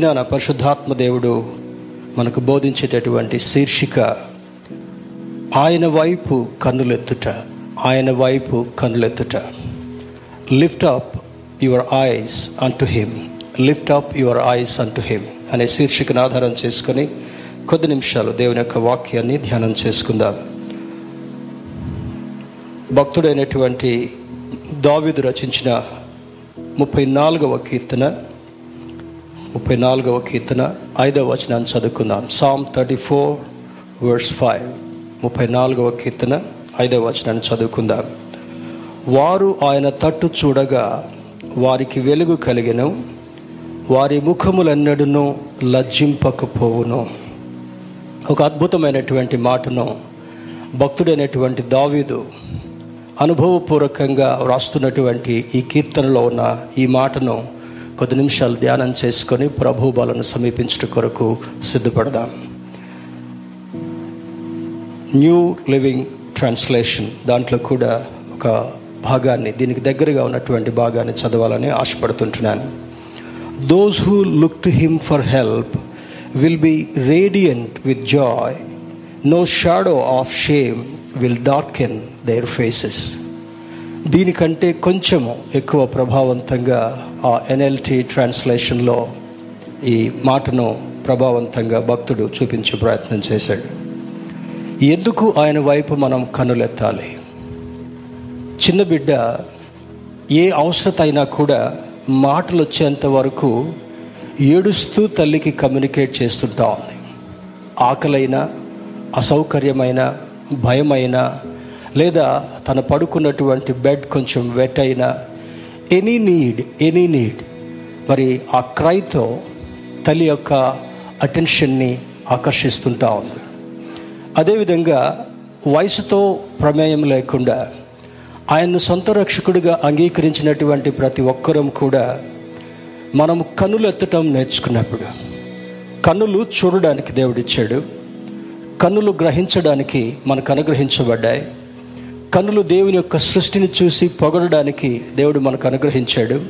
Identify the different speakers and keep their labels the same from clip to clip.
Speaker 1: నా పరిశుద్ధాత్మ దేవుడు మనకు బోధించేటటువంటి శీర్షిక ఆయన వైపు కన్నులెత్తుట ఆయన వైపు కన్నులెత్తుట. Lift up your eyes unto him lift up your eyes unto him అనే శీర్షికను ఆధారం చేసుకొని కొద్ది నిమిషాలు దేవుని యొక్క వాక్యాన్ని ధ్యానం చేసుకుందాం. భక్తుడైనటువంటి దావిదు రచించిన ముప్పై నాలుగవ కీర్తన ముప్పై నాలుగవ కీర్తన ఐదవ వచనాన్ని చదువుకుందాం. Psalm thirty four verse five ముప్పై నాలుగవ కీర్తన ఐదవ వచనాన్ని చదువుకుందాం. వారు ఆయన తట్టు చూడగా వారికి వెలుగు కలిగిన వారి ముఖములన్నడును లజ్జింపకపోవును. ఒక అద్భుతమైనటువంటి మాటను భక్తుడైనటువంటి దావీదు అనుభవపూర్వకంగా వ్రాస్తున్నటువంటి ఈ కీర్తనలో ఉన్న ఈ మాటను కొద్ది నిమిషాలు ధ్యానం చేసుకొని ప్రభు బలను సమీపించుట కొరకు సిద్ధపడదాం. న్యూ లివింగ్ ట్రాన్స్లేషన్ దాంట్లో కూడా ఒక భాగాన్ని దీనికి దగ్గరగా ఉన్నటువంటి భాగాన్ని చదవాలని ఆశపడుతుంటున్నాను. Those who look to him for help will be radiant with joy no shadow of shame will darken their faces దీనికంటే కొంచెము ఎక్కువ ప్రభావవంతంగా ఆ ఎన్ఎల్టి ట్రాన్స్లేషన్లో ఈ మాటను ప్రభావవంతంగా భక్తుడు చూపించే ప్రయత్నం చేశాడు. ఎందుకు ఆయన వైపు మనం కన్నులెత్తాలి చిన్న బిడ్డ ఏ అవసరత అయినా కూడా మాటలు వచ్చేంత వరకు ఏడుస్తూ తల్లికి కమ్యూనికేట్ చేస్తుంటా ఉంది. ఆకలైన అసౌకర్యమైన భయమైన లేదా తను పడుకున్నటువంటి బెడ్ కొంచెం వెట్ అయినా ఎనీ నీడ్ ఎనీ నీడ్ మరి ఆ క్రైతో తల్లి యొక్క అటెన్షన్ని ఆకర్షిస్తుంటా ఉంది. అదేవిధంగా వయసుతో ప్రమేయం లేకుండా ఆయన్ను సొంత రక్షకుడిగా అంగీకరించినటువంటి ప్రతి ఒక్కరం కూడా మనం కన్నులు ఎత్తటం నేర్చుకున్నప్పుడు కన్నులు చూడడానికి దేవుడిచ్చాడు కన్నులు గ్రహించడానికి మనకు అనుగ్రహించబడ్డాయి. కన్నులు దేవుని యొక్క సృష్టిని చూసి పొగడడానికి దేవుడు మనకు అనుగ్రహించాడు.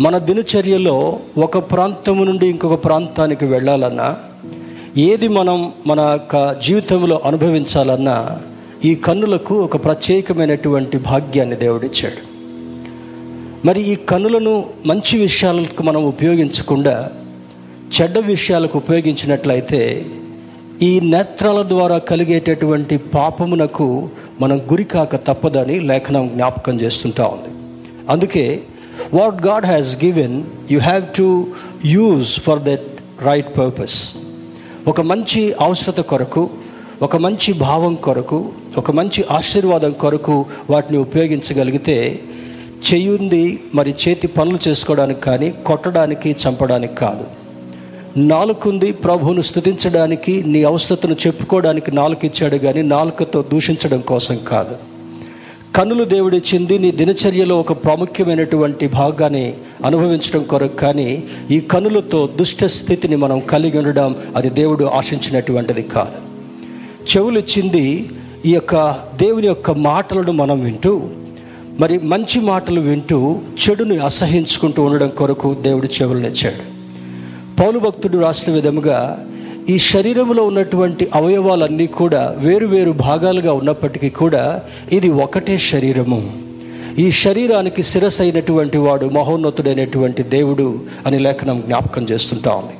Speaker 1: మన దినచర్యలో ఒక ప్రాంతము నుండి ఇంకొక ప్రాంతానికి వెళ్ళాలన్నా ఏది మనం మన యొక్క జీవితంలో అనుభవించాలన్నా ఈ కన్నులకు ఒక ప్రత్యేకమైనటువంటి భాగ్యాన్ని దేవుడిచ్చాడు. మరి ఈ కన్నులను మంచి విషయాలకు మనం ఉపయోగించకుండా చెడ్డ విషయాలకు ఉపయోగించినట్లయితే ఈ నేత్రాల ద్వారా కలిగేటటువంటి పాపమునకు మనం గురికాక తప్పదని లేఖనం జ్ఞాపకం చేస్తుంటా ఉంది. అందుకే what God has given you have to use for that right purpose ఒక మంచి అవసరత కొరకు ఒక మంచి భావం కొరకు ఒక మంచి ఆశీర్వాదం కొరకు వాటిని ఉపయోగించగలిగితే చెయ్యుంది మరి చేతి పనులు చేసుకోవడానికి కానీ కొట్టడానికి చంపడానికి కాదు. నాలుకుంది ప్రభువును స్థుతించడానికి నీ అవసరతను చెప్పుకోవడానికి నాలుగు ఇచ్చాడు కానీ నాలుకతో దూషించడం కోసం కాదు. కన్నులు దేవుడిచ్చింది నీ దినచర్యలో ఒక ప్రాముఖ్యమైనటువంటి భాగాన్ని అనుభవించడం కొరకు కానీ ఈ కనులతో దుష్ట స్థితిని మనం కలిగి ఉండడం అది దేవుడు ఆశించినటువంటిది కాదు. చెవులు ఇచ్చింది ఈ యొక్క దేవుని యొక్క మాటలను మనం వింటూ మరి మంచి మాటలు వింటూ చెడుని అసహించుకుంటూ ఉండడం కొరకు దేవుడు చెవులనిచ్చాడు పౌలు భక్తుడు రాసిన విధముగా ఈ శరీరంలో ఉన్నటువంటి అవయవాలన్నీ కూడా వేరు వేరు భాగాలుగా ఉన్నప్పటికీ కూడా ఇది ఒకటే శరీరము. ఈ శరీరానికి శిరస్ అయినటువంటి వాడు మహోన్నతుడైనటువంటి దేవుడు అని లేఖనం జ్ఞాపకం చేస్తుంటా ఉంది.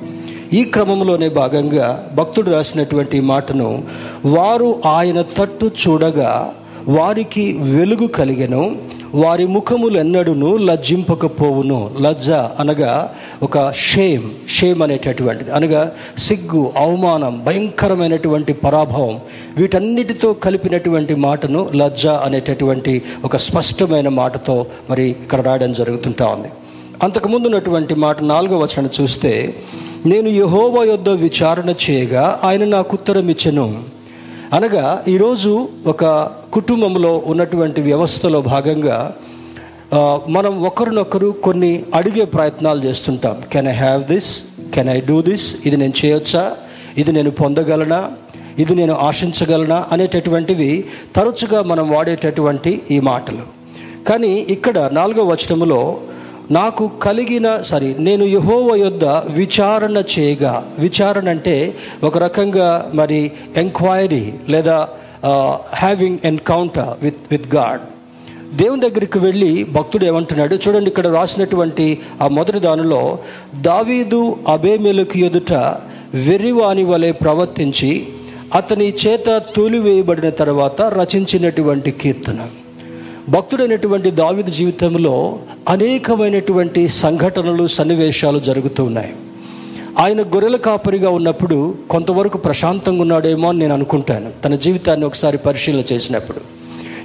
Speaker 1: ఈ క్రమంలోనే భాగంగా భక్తుడు రాసినటువంటి మాటను వారు ఆయన తట్టు చూడగా వారికి వెలుగు కలిగను వారి ముఖములు ఎన్నడూను లజ్జింపకపోవును. లజ్జ అనగా ఒక షేమ్ షేమ్ అనేటటువంటిది. అనగా సిగ్గు అవమానం భయంకరమైనటువంటి పరాభవం. వీటన్నిటితో కలిపినటువంటి మాటను లజ్జ అనేటటువంటి ఒక స్పష్టమైన మాటతో మరి ఇక్కడ రాయడం జరుగుతుంటా ఉంది. అంతకుముందు ఉన్నటువంటి మాట నాలుగో వచనం చూస్తే నేను యహోవా యొద్ద విచారణ చేయగా ఆయన నాకు ఉత్తరం ఇచ్చను అనగా ఈరోజు ఒక కుటుంబంలో ఉన్నటువంటి వ్యవస్థలో భాగంగా మనం ఒకరినొకరు కొన్ని అడిగే ప్రయత్నాలు చేస్తుంటాం. Can I have this can I do this ఇది నేను చేయొచ్చా? ఇది నేను పొందగలనా? ఇది నేను ఆశించగలనా? అనేటటువంటివి తరచుగా మనం వాడేటటువంటి ఈ మాటలు. కానీ ఇక్కడ నాలుగో వచనములో నాకు కలిగిన సారీ నేను యహోవ యొద్ద విచారణ చేయగా విచారణ అంటే ఒక రకంగా మరి ఎంక్వైరీ లేదా having encounter with with God దేవుని దగ్గరికి వెళ్ళి భక్తుడు ఏమంటున్నాడు చూడండి ఇక్కడ రాసినటువంటి ఆ మొదటి దానిలో దావీదు అబేమెలకు ఎదుట వెర్రివాని వలె ప్రవర్తించి అతని చేత తూలివేయబడిన తర్వాత రచించినటువంటి కీర్తన. భక్తుడైనటువంటి దావిద జీవితంలో అనేకమైనటువంటి సంఘటనలు సన్నివేశాలు జరుగుతూ ఉన్నాయి. ఆయన గొర్రెల కాపరిగా ఉన్నప్పుడు కొంతవరకు ప్రశాంతంగా ఉన్నాడేమో అని నేను అనుకుంటాను. తన జీవితాన్ని ఒకసారి పరిశీలన చేసినప్పుడు.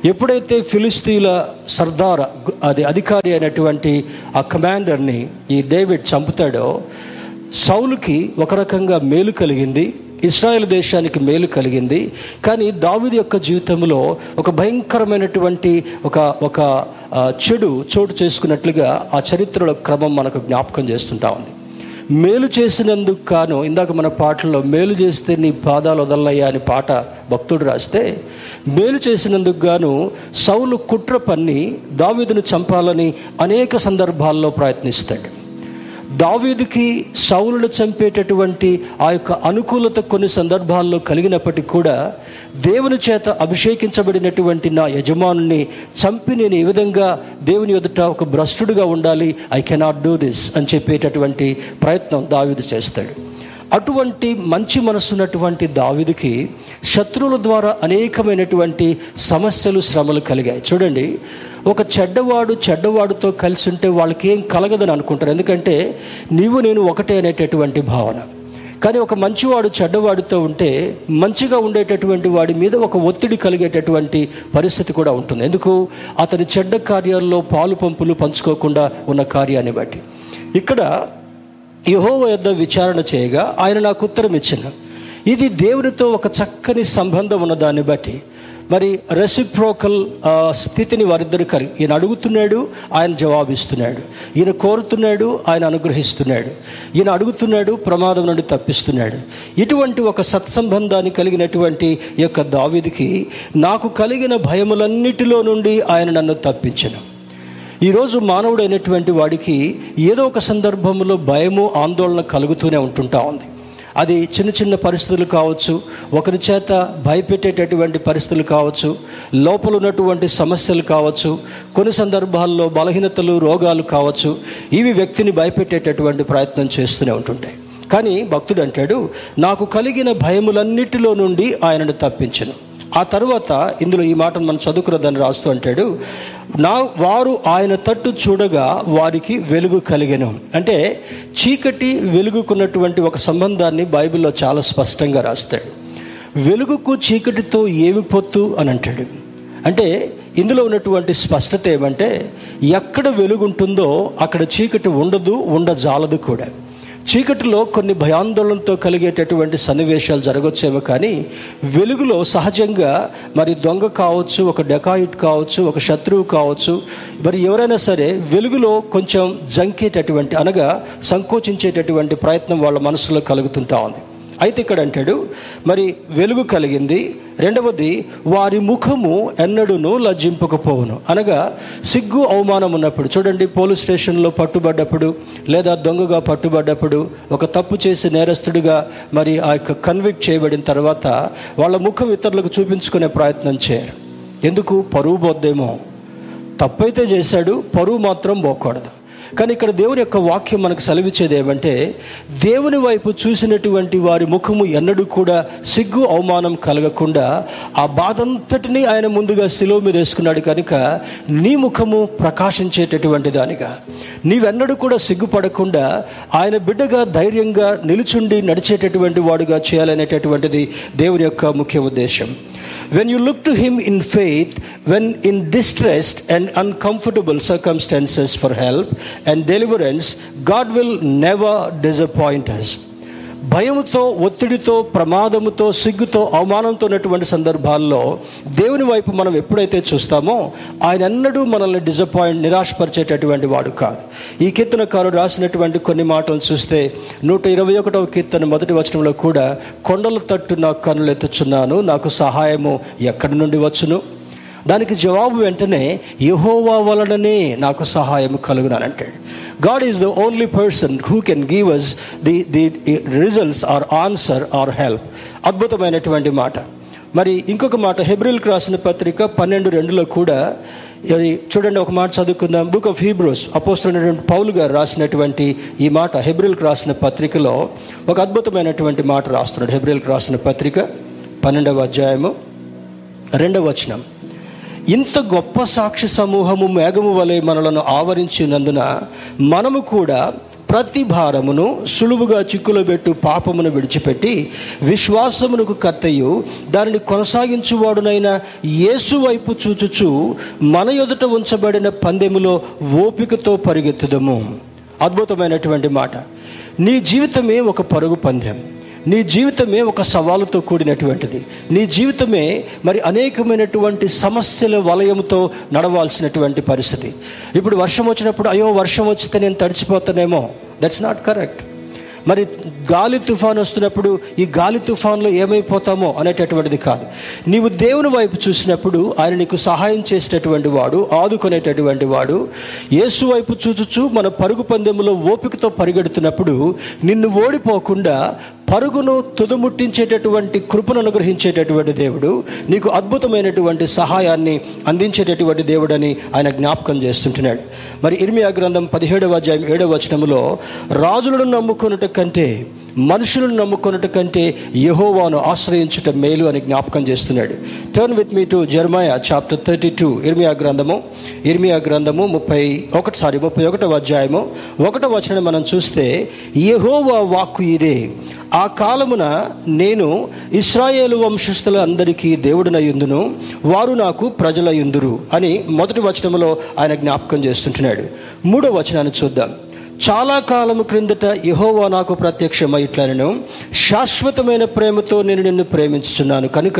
Speaker 1: ఎప్పుడైతే ఫిలిస్తీన్ల సర్దార్ అది అధికారి అయినటువంటి ఆ కమాండర్ని ఈ డేవిడ్ చంపుతాడో సౌలుకి ఒక రకంగా మేలు కలిగింది. ఇస్రాయేల్ దేశానికి మేలు కలిగింది. కానీ దావిది యొక్క జీవితంలో ఒక భయంకరమైనటువంటి ఒక ఒక చెడు చోటు చేసుకున్నట్లుగా ఆ చరిత్రలో క్రమం మనకు జ్ఞాపకం చేస్తుంటా ఉంది. మేలు చేసినందుకు కాను ఇందాక మన పాటల్లో మేలు చేస్తే నీ పాదాలు వదలయ్యా అని పాట భక్తుడు రాస్తే మేలు చేసినందుకు గాను సౌలు కుట్ర పన్ని దావీదును చంపాలని అనేక సందర్భాల్లో ప్రయత్నిస్తాడు. దావీదుకి సౌలును చంపేటటువంటి ఆ యొక్క అనుకూలత కొన్ని సందర్భాల్లో కలిగినప్పటికీ కూడా దేవుని చేత అభిషేకించబడినటువంటి నా యజమానుని చంపి నేను ఈ విధంగా దేవుని ఎదుట ఒక భ్రష్టుడుగా ఉండాలి? ఐ కెనాట్ డూ దిస్ అని చెప్పేటటువంటి ప్రయత్నం దావీదు చేస్తాడు. అటువంటి మంచి మనసున్నటువంటి దావిదికి శత్రువుల ద్వారా అనేకమైనటువంటి సమస్యలు శ్రమలు కలిగాయి. చూడండి ఒక చెడ్డవాడు చెడ్డవాడితో కలిసి ఉంటే వాళ్ళకి ఏం కలగదని అనుకుంటారు. ఎందుకంటే నీవు నేను ఒకటే అనేటటువంటి భావన. కానీ ఒక మంచివాడు చెడ్డవాడితో ఉంటే మంచిగా ఉండేటటువంటి వాడి మీద ఒక ఒత్తిడి కలిగేటటువంటి పరిస్థితి కూడా ఉంటుంది. ఎందుకు? అతని చెడ్డ కార్యాల్లో పాలు పంపులు పంచుకోకుండా ఉన్న కార్యాన్ని బట్టి. ఇక్కడ యహోవ యొద్ద విచారణ చేయగా ఆయన నాకు ఉత్తరం ఇచ్చిన. ఇది దేవునితో ఒక చక్కని సంబంధం ఉన్న దాన్ని బట్టి మరి రెసిప్రోకల్ స్థితిని వారిద్దరు కలిగి ఈయన అడుగుతున్నాడు ఆయన జవాబిస్తున్నాడు. ఈయన కోరుతున్నాడు ఆయన అనుగ్రహిస్తున్నాడు. ఈయన అడుగుతున్నాడు ప్రమాదం నుండి తప్పిస్తున్నాడు. ఇటువంటి ఒక సత్సంబంధాన్ని కలిగినటువంటి యొక్క దావిదికి నాకు కలిగిన భయములన్నిటిలో నుండి ఆయన నన్ను తప్పించను. ఈరోజు మానవుడైనటువంటి వాడికి ఏదో ఒక సందర్భంలో భయము ఆందోళన కలుగుతూనే ఉంటుంటా ఉంది. అది చిన్న చిన్న పరిస్థితులు కావచ్చు ఒకరి చేత భయపెట్టేటటువంటి పరిస్థితులు కావచ్చు లోపల ఉన్నటువంటి సమస్యలు కావచ్చు కొన్ని సందర్భాల్లో బలహీనతలు రోగాలు కావచ్చు ఇవి వ్యక్తిని భయపెట్టేటటువంటి ప్రయత్నం చేస్తూనే ఉంటుంటాయి. కానీ భక్తుడు అంటాడు నాకు కలిగిన భయములన్నిటిలో నుండి ఆయనను తప్పించను. ఆ తర్వాత ఇందులో ఈ మాటను మనం చదువుకున్నదని రాస్తూ అంటాడు నా వారు ఆయన తట్టు చూడగా వారికి వెలుగు కలిగను. అంటే చీకటి వెలుగుకున్నటువంటి ఒక సంబంధాన్ని బైబిల్లో చాలా స్పష్టంగా రాస్తాడు. వెలుగుకు చీకటితో ఏమి పొత్తు అని అంటాడు. అంటే ఇందులో ఉన్నటువంటి స్పష్టత ఏమంటే ఎక్కడ వెలుగుంటుందో అక్కడ చీకటి ఉండదు ఉండజాలదు కూడా. చీకటిలో కొన్ని భయాందోళనతో కలిగేటటువంటి సన్నివేశాలు జరగొచ్చేమో కానీ వెలుగులో సహజంగా మరి దొంగ కావచ్చు ఒక డెకాయిట్ కావచ్చు ఒక శత్రువు కావచ్చు మరి ఎవరైనా సరే వెలుగులో కొంచెం జంకేటటువంటి అనగా సంకోచించేటటువంటి ప్రయత్నం వాళ్ళ మనసులో కలుగుతుంటా ఉంది. అయితే ఇక్కడ అంటాడు మరి వెలుగు కలిగింది. రెండవది వారి ముఖము ఎన్నడూను లజ్జింపకపోవును. అనగా సిగ్గు అవమానం ఉన్నప్పుడు చూడండి పోలీస్ స్టేషన్లో పట్టుబడ్డప్పుడు లేదా దొంగగా పట్టుబడ్డప్పుడు ఒక తప్పు చేసి నేరస్తుడిగా మరి ఆ యొక్క కన్విక్ట్ చేయబడిన తర్వాత వాళ్ళ ముఖం ఇతరులకు చూపించుకునే ప్రయత్నం చేయరు. ఎందుకు? పరువు పోద్దేమో. తప్పైతే చేశాడు పరువు మాత్రం పోకూడదు. కానీ ఇక్కడ దేవుని యొక్క వాక్యం మనకు సెలవిచ్చేది ఏమంటే దేవుని వైపు చూసినటువంటి వారి ముఖము ఎన్నడూ కూడా సిగ్గు అవమానం కలగకుండా ఆ బాధంతటిని ఆయన ముందుగా శిలువ మీద వేసుకున్నాడు కనుక నీ ముఖము ప్రకాశించేటటువంటి దానిగా. నీవెన్నడూ కూడా సిగ్గుపడకుండా ఆయన బిడ్డగా ధైర్యంగా నిలుచుండి నడిచేటటువంటి వాడుగా చేయాలనేటటువంటిది దేవుని యొక్క ముఖ్య ఉద్దేశం. When you look to him in faith when in distressed and uncomfortable circumstances for help and deliverance god will never disappoint us భయముతో ఒత్తిడితో ప్రమాదముతో సిగ్గుతో అవమానంతో ఉన్నటువంటి సందర్భాల్లో దేవుని వైపు మనం ఎప్పుడైతే చూస్తామో ఆయన ఎన్నడూ మనల్ని డిసప్పాయింట్ నిరాశపరిచేటటువంటి వాడు కాదు. ఈ కీర్తనకారుడు రాసినటువంటి కొన్ని మాటలు చూస్తే నూట ఇరవై ఒకటవ కీర్తన మొదటి వచనంలో కూడా కొండల తట్టు నాకు కన్నులు ఎత్తుచున్నాను నాకు సహాయము ఎక్కడి నుండి వచ్చును? దానికి జవాబు వెంటనే యహోవా వలననే నాకు సహాయం కలుగునానంటాడు God is the only person who can give us the the results or answer or help అద్భుతమైనటువంటి మాట. మరి ఇంకొక మాట హెబ్రిల్కి రాసిన పత్రిక పన్నెండు రెండులో కూడా ఇది చూడండి ఒక మాట చదువుకుందాం. బుక్ ఆఫ్ హీబ్రోస్ అపోస్తున్నటువంటి పౌలు గారు రాసినటువంటి ఈ మాట హెబ్రిల్కి రాసిన పత్రికలో ఒక అద్భుతమైనటువంటి మాట రాస్తున్నాడు. హెబ్రిల్కి రాసిన పత్రిక పన్నెండవ అధ్యాయము రెండవ వచనం. ఇంత గొప్ప సాక్షి సమూహము మేఘము వలె మనలను ఆవరించినందున మనము కూడా ప్రతి భారమును సులువుగా చిక్కులబెట్టు పాపమును విడిచిపెట్టి విశ్వాసమునకు కర్తయు దానిని కొనసాగించువాడునైన యేసు వైపు చూచుచు మన ఎదుట ఉంచబడిన పందెములో ఓపికతో పరిగెత్తుదము. అద్భుతమైనటువంటి మాట. నీ జీవితమే ఒక పరుగు పందెం. నీ జీవితమే ఒక సవాలుతో కూడినటువంటిది. నీ జీవితమే మరి అనేకమైనటువంటి సమస్యల వలయంతో నడవాల్సినటువంటి పరిస్థితి. ఇప్పుడు వర్షం వచ్చినప్పుడు అయ్యో వర్షం వచ్చితే నేను తడిచిపోతానేమో. దట్స్ నాట్ కరెక్ట్ మరి గాలి తుఫాన్ వస్తున్నప్పుడు ఈ గాలి తుఫాన్లో ఏమైపోతామో అనేటటువంటిది కాదు. నీవు దేవుని వైపు చూసినప్పుడు ఆయన నీకు సహాయం చేసేటటువంటి వాడు ఆదుకునేటటువంటి వాడు. యేసు వైపు చూచుచు మన పరుగు పందెంలో ఓపికతో పరిగెడుతున్నప్పుడు నిన్ను ఓడిపోకుండా పరుగును తుదుముట్టించేటటువంటి కృపను అనుగ్రహించేటటువంటి దేవుడు నీకు అద్భుతమైనటువంటి సహాయాన్ని అందించేటటువంటి దేవుడని ఆయన జ్ఞాపకం చేస్తుంటున్నాడు. మరి ఇర్మియా గ్రంథం పదిహేడవ అధ్యాయం ఏడవ వచనములో రాజులను నమ్ముకున్నట కంటే మనుషులను నమ్ముకున్నట కంటే యహోవాను ఆశ్రయించుట మేలు అని జ్ఞాపకం చేస్తున్నాడు. Turn with me to Jeremiah chapter thirty two ఇర్మియా గ్రంథము. ఇర్మియా గ్రంథము ముప్పై ఒకటి సారీ ముప్పై ఒకటో అధ్యాయము. ఒకటో వచనం మనం చూస్తే యహోవా వాక్కు ఇదే. ఆ కాలమున నేను ఇస్రాయేలు వంశస్థుల అందరికీ దేవుడినయుందును వారు నాకు ప్రజలయుందురు అని మొదటి వచనంలో ఆయన జ్ఞాపకం చేస్తుంటున్నాడు. మూడో వచనాన్ని చూద్దాం. చాలా కాలం క్రిందట యహోవా నాకు ప్రత్యక్షమై శాశ్వతమైన ప్రేమతో నేను నిన్ను ప్రేమించుచున్నాను. కనుక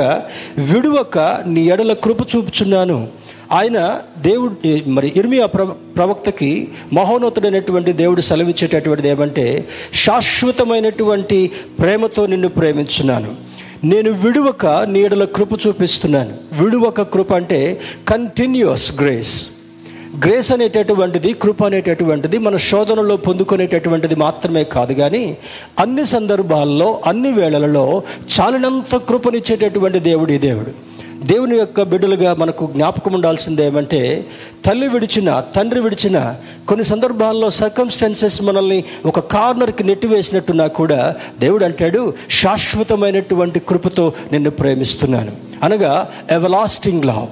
Speaker 1: విడువక నీ ఎడల కృప చూపుచున్నాను. ఆయన దేవుడు మరి ఇర్మియా ప్ర ప్రవక్తకి మహోన్నతుడైనటువంటి దేవుడు సెలవిచ్చేటటువంటిది ఏమంటే శాశ్వతమైనటువంటి ప్రేమతో నిన్ను ప్రేమించున్నాను. నేను విడువక నీడల కృప చూపిస్తున్నాను. విడువక కృప అంటే కంటిన్యూస్ గ్రేస్ గ్రేస్ అనేటటువంటిది కృప అనేటటువంటిది మన శోధనలో పొందుకునేటటువంటిది మాత్రమే కాదు కానీ అన్ని సందర్భాల్లో అన్ని వేళలలో చాలినంత కృపనిచ్చేటటువంటి దేవుడు ఈ దేవుడు. దేవుని యొక్క బిడ్డలుగా మనకు జ్ఞాపకం ఉండాల్సింది ఏమంటే తల్లి విడిచిన తండ్రి విడిచిన కొన్ని సందర్భాల్లో సర్కమ్స్టెన్సెస్ మనల్ని ఒక కార్నర్కి నెట్టివేసినట్టున్నా కూడా దేవుడు అంటాడు శాశ్వతమైనటువంటి కృపతో నిన్ను ప్రేమిస్తున్నాను. అనగా ఎవలాస్టింగ్ లవ్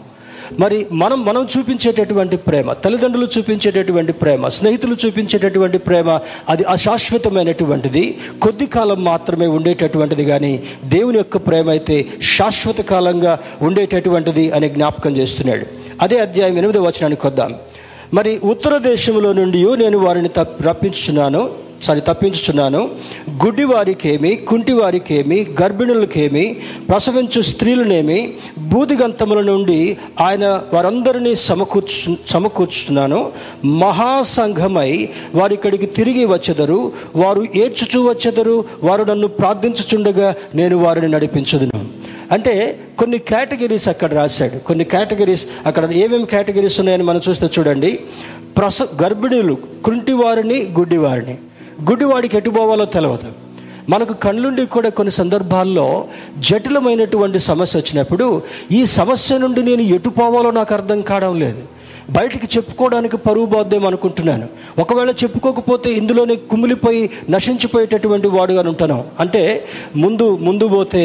Speaker 1: మరి మనం మనం చూపించేటటువంటి ప్రేమ తల్లిదండ్రులు చూపించేటటువంటి ప్రేమ స్నేహితులు చూపించేటటువంటి ప్రేమ అది అశాశ్వతమైనటువంటిది. కొద్ది కాలం మాత్రమే ఉండేటటువంటిది కానీ దేవుని యొక్క ప్రేమ అయితే శాశ్వత కాలంగా ఉండేటటువంటిది అని జ్ఞాపకం చేస్తున్నాడు. అదే అధ్యాయం ఎనిమిదో వచనానికి వద్దాం. మరి ఉత్తర దేశంలో నుండి నేను వారిని తప్పి రప్పించున్నాను సారీ తప్పించుచున్నాను. గుడ్డివారికేమి కుంటివారికేమి గర్భిణులకేమి ప్రసవించు స్త్రీలనేమి బూదిగంతముల నుండి ఆయన వారందరినీ సమకూర్చు సమకూర్చుతున్నాను మహాసంఘమై వారి ఇక్కడికి తిరిగి వచ్చెదరు. వారు ఏడ్చుచూ వచ్చెదరు. వారు నన్ను ప్రార్థించుచుండగా నేను వారిని నడిపించదును. అంటే కొన్ని కేటగిరీస్ అక్కడ రాశాడు. కొన్ని కేటగిరీస్ అక్కడ ఏమేమి కేటగిరీస్ ఉన్నాయని మనం చూస్తే చూడండి. ప్రస గర్భిణీలు కుంటివారిని గుడ్డివారిని. గుడ్డివాడికి ఎటు పోవాలో తెలియదు మనకు కళ్ళుండి కూడా కొన్ని సందర్భాల్లో జటిలమైనటువంటి సమస్య వచ్చినప్పుడు ఈ సమస్య నుండి నేను ఎటు పోవాలో నాకు అర్థం కావడం లేదు. బయటికి చెప్పుకోవడానికి పరువు బాధ్యం అనుకుంటున్నాను. ఒకవేళ చెప్పుకోకపోతే ఇందులోనే కుమిలిపోయి నశించిపోయేటటువంటి వాడుగా ఉంటాను. అంటే ముందు ముందు పోతే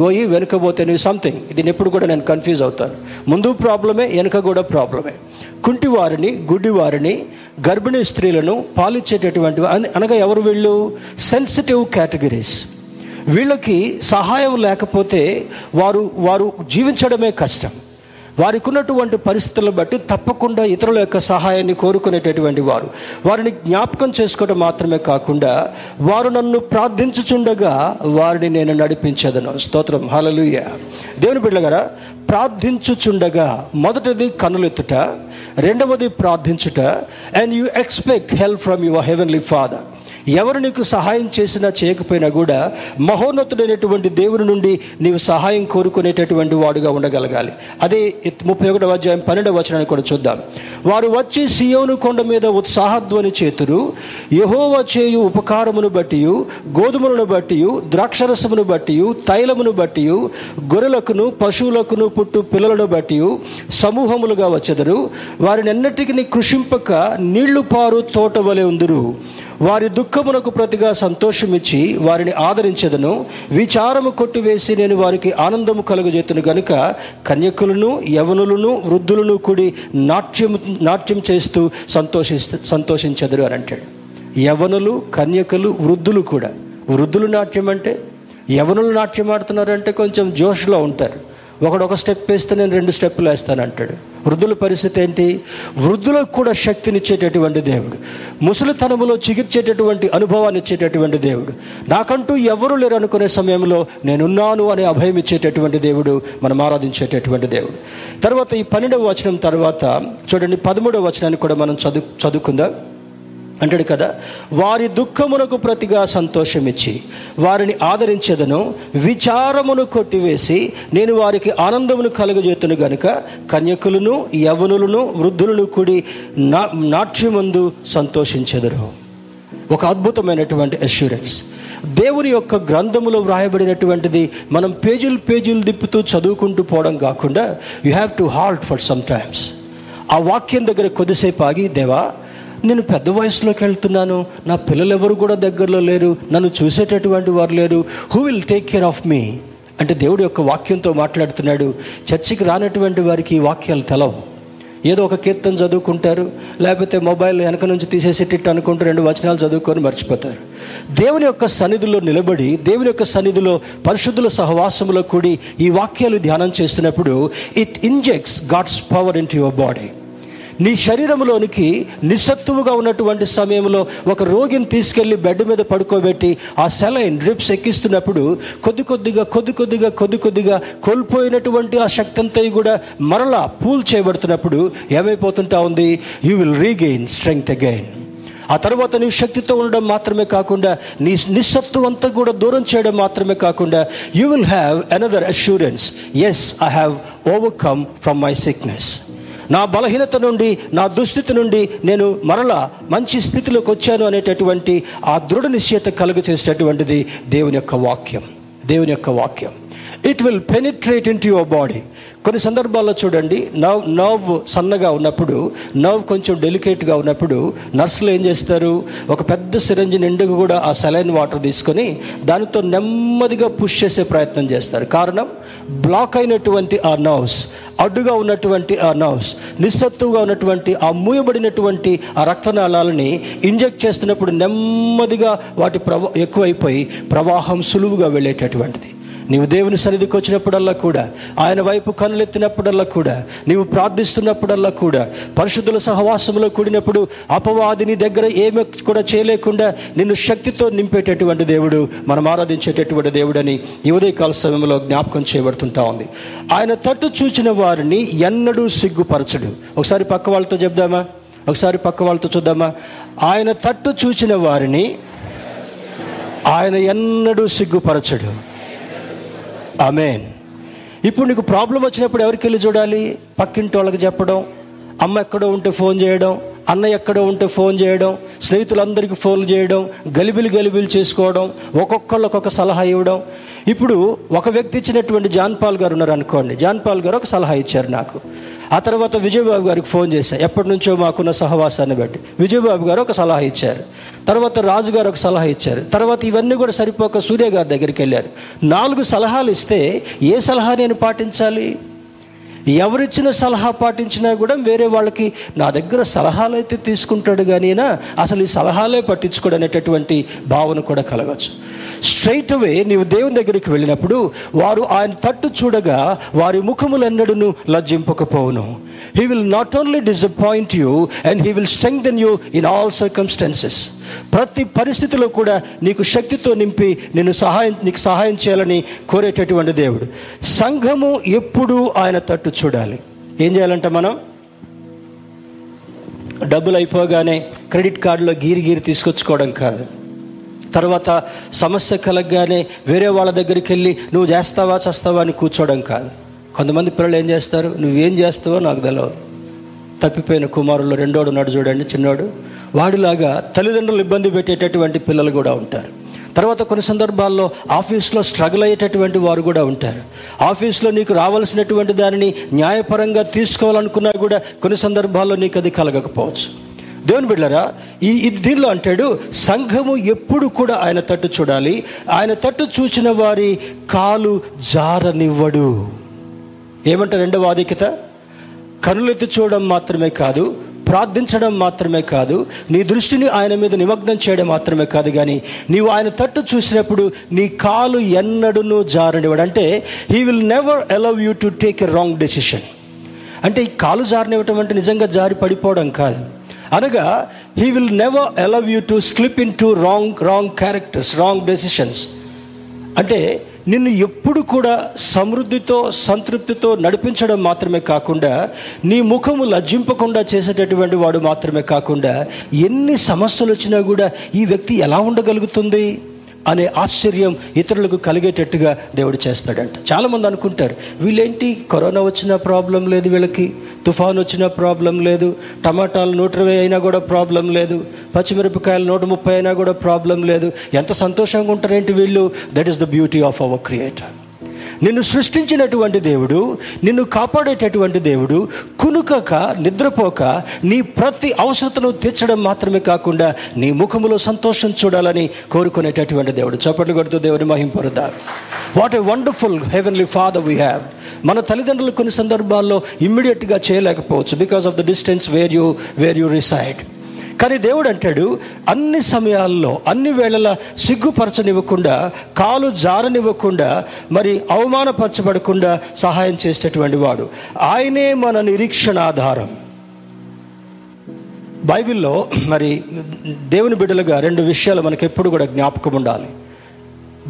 Speaker 1: గోయి వెనుక పోతే సంథింగ్ ఇది ఎప్పుడు కూడా నేను కన్ఫ్యూజ్ అవుతాను. ముందు ప్రాబ్లమే వెనుక కూడా ప్రాబ్లమే కుంటి వారిని గుడ్డి వారిని గర్భిణీ స్త్రీలను పాలిచ్చేటటువంటి అనగా ఎవరు వీళ్ళు? సెన్సిటివ్ కేటగిరీస్ వీళ్ళకి సహాయం లేకపోతే వారు వారు జీవించడమే కష్టం. వారికి ఉన్నటువంటి పరిస్థితులను బట్టి తప్పకుండా ఇతరుల యొక్క సహాయాన్ని కోరుకునేటటువంటి వారు. వారిని జ్ఞాపకం చేసుకోవడం మాత్రమే కాకుండా వారు నన్ను ప్రార్థించుచుండగా వారిని నేను నడిపించేదను. స్తోత్రం. హలలుయ దేవుని బిడ్డగారా ప్రార్థించుచుండగా మొదటిది కనులెత్తుట రెండవది ప్రార్థించుట and you expect help from your heavenly father ఎవరు నీకు సహాయం చేసినా చేయకపోయినా కూడా మహోన్నతుడైనటువంటి దేవుని నుండి నీవు సహాయం కోరుకునేటటువంటి వాడుగా ఉండగలగాలి. అదే ముప్పై ఒకటవ అధ్యాయం పన్నెండవ వచనాన్ని కూడా చూద్దాం. వారు వచ్చి సియోను కొండ మీద ఉత్సాహధ్వని చేతురు యహోవ చేయు ఉపకారమును బట్టి గోధుమలను బట్టి ద్రాక్షరసమును బట్టి తైలమును బట్టి గొర్రెలకును పశువులకును పుట్టు పిల్లలను బట్టి సమూహములుగా వచ్చెదరు. వారిని ఎన్నటికి కృషింపక నీళ్ళు పారు తోట వలె ఉందురు. వారి దుఃఖమునకు ప్రతిగా సంతోషమిచ్చి వారిని ఆదరించదను. విచారము కొట్టివేసి నేను వారికి ఆనందము కలుగజేతును గనుక కన్యకులను యవనులను వృద్ధులను కూడి నాట్యం నాట్యం చేస్తూ సంతోషి సంతోషించదురు అని అంటాడు. యవనులు కన్యకలు వృద్ధులు కూడా. వృద్ధులు నాట్యం అంటే? యవనులు నాట్యం ఆడుతున్నారంటే కొంచెం జోష్లో ఉంటారు. ఒకడు ఒక స్టెప్ వేస్తే నేను రెండు స్టెప్పులు వేస్తాను అంటాడు వృద్ధుల పరిస్థితి ఏంటి? వృద్ధులకు కూడా శక్తినిచ్చేటటువంటి దేవుడు. ముసలితనములో చిగిర్చేటటువంటి అనుభవాన్ని ఇచ్చేటటువంటి దేవుడు. నాకంటూ ఎవరు లేరు అనుకునే సమయంలో నేనున్నాను అనే అభయం ఇచ్చేటటువంటి దేవుడు మనం ఆరాధించేటటువంటి దేవుడు. తర్వాత ఈ పన్నెండవ వచనం తర్వాత చూడండి పదమూడవ వచనాన్ని కూడా మనం చదువు చదువుకుందాం. అంటాడు కదా వారి దుఃఖమునకు ప్రతిగా సంతోషమిచ్చి వారిని ఆదరించదను విచారమును కొట్టివేసి నేను వారికి ఆనందమును కలుగజేతును గనుక కన్యకులను యవనులను వృద్ధులను కూడి నా నాట్యమందు సంతోషించెదరు. ఒక అద్భుతమైనటువంటి అష్యూరెన్స్ దేవుని యొక్క గ్రంథములో వ్రాయబడినటువంటిది మనం పేజీలు పేజీలు దిప్పుతూ చదువుకుంటూ పోవడం కాకుండా you have to halt for some times ఆ వాక్యం దగ్గర కొద్దిసేపు ఆగి దేవా నేను పెద్ద వయసులోకి వెళ్తున్నాను. నా పిల్లలు ఎవరు కూడా దగ్గరలో లేరు. నన్ను చూసేటటువంటి వారు లేరు. Who will take care of me అంటే దేవుడు యొక్క వాక్యంతో మాట్లాడుతున్నాడు. చర్చికి రానటువంటి వారికి ఈ వాక్యాలు తెలవు. ఏదో ఒక కీర్తన చదువుకుంటారు. లేకపోతే మొబైల్ వెనక నుంచి తీసేసేటట్టు అనుకుంటూ రెండు వచనాలు చదువుకొని మర్చిపోతారు. దేవుని యొక్క సన్నిధిలో నిలబడి దేవుని యొక్క సన్నిధిలో పరిశుద్ధుల సహవాసంలో కూడి ఈ వాక్యాలు ధ్యానం చేస్తున్నప్పుడు it injects God's power into your body నీ శరీరంలోనికి నిస్సత్తువుగా ఉన్నటువంటి సమయంలో ఒక రోగిని తీసుకెళ్ళి బెడ్ మీద పడుకోబెట్టి ఆ సెలైన్ డ్రిప్స్ ఎక్కిస్తున్నప్పుడు కొద్ది కొద్దిగా కొద్ది కొద్దిగా కొద్ది కొద్దిగా కోల్పోయినటువంటి ఆ శక్తి అంతా కూడా మరలా పూల్ చేయబడుతున్నప్పుడు ఏమైపోతుంటా ఉంది? You will regain strength again ఆ తర్వాత నీ శక్తితో ఉండడం మాత్రమే కాకుండా నీ నిస్సత్తు అంతా కూడా దూరం చేయడం మాత్రమే కాకుండా you will have another assurance yes I have overcome from my sickness నా బలహీనత నుండి నా దుస్థితి నుండి నేను మరలా మంచి స్థితిలోకి వచ్చాను అనేటటువంటి ఆ దృఢ నిశ్చయత కలుగ చేసేటటువంటిది దేవుని యొక్క వాక్యం. దేవుని యొక్క వాక్యం. It will penetrate into your body కొన్ని సందర్భాల్లో చూడండి నవ్ నర్వ్ సన్నగా ఉన్నప్పుడు నర్వ్ కొంచెం డెలికేట్గా ఉన్నప్పుడు నర్సులు ఏం చేస్తారు? ఒక పెద్ద సిరంజి నిండుగా కూడా ఆ సెలైన్ వాటర్ తీసుకొని దానితో నెమ్మదిగా పుష్ చేసే ప్రయత్నం చేస్తారు. కారణం బ్లాక్ అయినటువంటి ఆ నర్వ్స్ అడ్డుగా ఉన్నటువంటి ఆ నర్వ్స్ నిస్సత్తుగా ఉన్నటువంటి ఆ మూయబడినటువంటి ఆ రక్తనాళాలని ఇంజెక్ట్ చేస్తున్నప్పుడు నెమ్మదిగా వాటి ప్రవా ఎక్కువైపోయి ప్రవాహం సులువుగా వెళ్ళేటటువంటిది. నీవు దేవుని సన్నిధికి వచ్చినప్పుడల్లా కూడా ఆయన వైపు కనులెత్తినప్పుడల్లా కూడా నీవు ప్రార్థిస్తున్నప్పుడల్లా కూడా పరిశుద్ధుల సహవాసంలో కూడినప్పుడు అపవాదిని దగ్గర ఏమి కూడా చేయలేకుండా నిన్ను శక్తితో నింపేటటువంటి దేవుడు మనం ఆరాధించేటటువంటి దేవుడని ఈ ఉదయకాల సమయంలో జ్ఞాపకం చేయబడుతుంటా ఉంది. ఆయన తట్టు చూచిన వారిని ఎన్నడూ సిగ్గుపరచడు. ఒకసారి పక్క వాళ్ళతో చెప్దామా? ఒకసారి పక్క వాళ్ళతో చూద్దామా? ఆయన తట్టు చూచిన వారిని ఆయన ఎన్నడూ సిగ్గుపరచడు. ఆమెన్. ఇప్పుడు నీకు ప్రాబ్లం వచ్చినప్పుడు ఎవరికి వెళ్ళి చూడాలి? పక్కింటి వాళ్ళకి చెప్పడం అమ్మ ఎక్కడో ఉంటే ఫోన్ చేయడం అన్న ఎక్కడో ఉంటే ఫోన్ చేయడం స్నేహితులందరికీ ఫోన్లు చేయడం గలిబిలు గలిబిలు చేసుకోవడం ఒక్కొక్కళ్ళు ఒక్కొక్క సలహా ఇవ్వడం. ఇప్పుడు ఒక వ్యక్తి ఇచ్చినటువంటి జాన్పాల్ గారు ఉన్నారు అనుకోండి. జాన్పాల్ గారు ఒక సలహా ఇచ్చారు నాకు. ఆ తర్వాత విజయబాబు గారికి ఫోన్ చేశాను ఎప్పటి నుంచో మాకున్న సహవాసాన్ని బట్టి. విజయబాబు గారు ఒక సలహా ఇచ్చారు. తర్వాత రాజుగారు ఒక సలహా ఇచ్చారు. తర్వాత ఇవన్నీ కూడా సరిపోక సూర్య గారి దగ్గరికి వెళ్ళారు. నాలుగు సలహాలు ఇస్తే ఏ సలహా నేను పాటించాలి? ఎవరిచ్చిన సలహా పాటించినా కూడా వేరే వాళ్ళకి నా దగ్గర సలహాలు అయితే తీసుకుంటాడు కానీనా అసలు ఈ సలహాలే పట్టించుకోడు అనేటటువంటి భావన కూడా కలగచ్చు. స్ట్రైట్ అవే నీవు దేవుని దగ్గరికి వెళ్ళినప్పుడు వారు ఆయన తట్టు చూడగా వారి ముఖములెన్నడూ లజ్జింపకపోవును. He will not only disappoint you and he will strengthen you in all circumstances ప్రతి పరిస్థితిలో కూడా నీకు శక్తితో నింపి నేను సహాయం నీకు సహాయం చేయాలని కోరేటటువంటి దేవుడు. సంఘము ఎప్పుడూ ఆయన తట్టు చూడాలి. ఏం చేయాలంట మనం? డబ్బులు అయిపోగానే క్రెడిట్ కార్డులో గీరి గీరి తీసుకొచ్చుకోవడం కాదు. తర్వాత సమస్య కలగగానే వేరే వాళ్ళ దగ్గరికి వెళ్ళి నువ్వు చేస్తావా చేస్తావా అని కూర్చోవడం కాదు. కొంతమంది పిల్లలు ఏం చేస్తారు? నువ్వేం చేస్తావో నాకు తెలియదు తప్పిపోయిన కుమారులు రెండోడు నాడు చూడండి చిన్నోడు. వాడిలాగా తల్లిదండ్రులు ఇబ్బంది పెట్టేటటువంటి పిల్లలు కూడా ఉంటారు. తర్వాత కొన్ని సందర్భాల్లో ఆఫీస్లో స్ట్రగుల్ అయ్యేటటువంటి వారు కూడా ఉంటారు. ఆఫీస్లో నీకు రావాల్సినటువంటి దానిని న్యాయపరంగా తీసుకోవాలనుకున్నా కూడా కొన్ని సందర్భాల్లో నీకు అది కలగకపోవచ్చు. దేవుని బిడ్డరా ఈ దీనిలో అంటాడు సంఘము ఎప్పుడు కూడా ఆయన తట్టు చూడాలి. ఆయన తట్టు చూచిన వారి కాలు జారనివ్వడు. ఏమంటారు రెండవ ఆధిక్యత? కనులెత్తి చూడడం మాత్రమే కాదు ప్రార్థించడం మాత్రమే కాదు నీ దృష్టిని ఆయన మీద నిమగ్నం చేయడం మాత్రమే కాదు కానీ నీవు ఆయన తట్టు చూసినప్పుడు నీ కాలు ఎన్నడూ జారనివాడు అంటే he will never allow you to take a wrong decision అంటే ఈ కాలు జారనివ్వటం అంటే నిజంగా జారి పడిపోవడం కాదు. అనగా he will never allow you to slip into wrong wrong characters wrong decisions అంటే నిన్ను ఎప్పుడు కూడా సమృద్ధితో సంతృప్తితో నడిపించడం మాత్రమే కాకుండా నీ ముఖము లజ్జింపకుండా చేసేటటువంటి వాడు మాత్రమే కాకుండా ఎన్ని సమస్యలు వచ్చినా కూడా ఈ వ్యక్తి ఎలా ఉండగలుగుతుంది? అనే ఆశ్చర్యం ఇతరులకు కలిగేటట్టుగా దేవుడు చేస్తాడంట. చాలామంది అనుకుంటారు వీళ్ళేంటి కరోనా వచ్చిన ప్రాబ్లం లేదు వీళ్ళకి తుఫాన్ వచ్చిన ప్రాబ్లం లేదు టమాటాలు నూట ఇరవై అయినా కూడా ప్రాబ్లం లేదు పచ్చిమిరపకాయలు నూట ముప్పై అయినా కూడా ప్రాబ్లం లేదు. ఎంత సంతోషంగా ఉంటారేంటి వీళ్ళు? That is the beauty of our creator నిన్ను సృష్టించినటువంటి దేవుడు నిన్ను కాపాడేటటువంటి దేవుడు కునుకక నిద్రపోక నీ ప్రతి అవసరతను తీర్చడం మాత్రమే కాకుండా నీ ముఖములో సంతోషం చూడాలని కోరుకునేటటువంటి దేవుడు. చప్పట్లు కొడుతూ దేవుని మహింపరుదా what a wonderful heavenly father we have మన తల్లిదండ్రులు కొన్ని సందర్భాల్లో ఇమ్మీడియట్గా చేయలేకపోవచ్చు because of the distance where you where you reside కానీ దేవుడు అంటాడు అన్ని సమయాల్లో అన్ని వేళల సిగ్గుపరచనివ్వకుండా కాలు జారనివ్వకుండా మరి అవమానపరచబడకుండా సహాయం చేసేటటువంటి వాడు. ఆయనే మన నిరీక్షణ ఆధారం బైబిల్లో మరి దేవుని బిడ్డలుగా రెండు విషయాలు మనకు ఎప్పుడు కూడా జ్ఞాపకం ఉండాలి.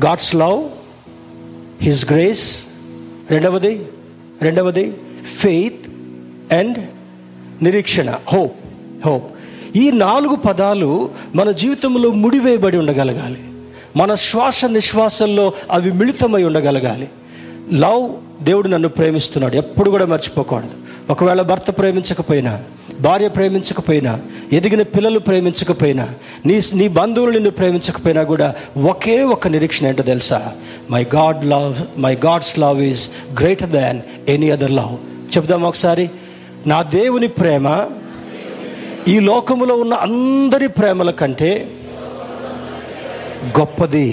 Speaker 1: గాడ్స్ లవ్ హిస్ గ్రేస్ రెండవది రెండవది ఫెయిత్ అండ్ నిరీక్షణ హోప్ హోప్. ఈ నాలుగు పదాలు మన జీవితంలో ముడివేయబడి ఉండగలగాలి. మన శ్వాస నిశ్వాసంలో అవి మిళితమై ఉండగలగాలి. లవ్ దేవుడు నన్ను ప్రేమిస్తున్నాడు. ఎప్పుడు కూడా మర్చిపోకూడదు. ఒకవేళ భర్త ప్రేమించకపోయినా భార్య ప్రేమించకపోయినా ఎదిగిన పిల్లలు ప్రేమించకపోయినా నీ నీ బంధువులు నిన్ను ప్రేమించకపోయినా కూడా ఒకే ఒక నిరీక్షణ ఏంటో తెలుసా? My God love my God's love is greater than any other love చెప్దాం ఒకసారి? నా దేవుని ప్రేమ ఈ లోకములో ఉన్న అందరి ప్రేమల కంటే గొప్పది.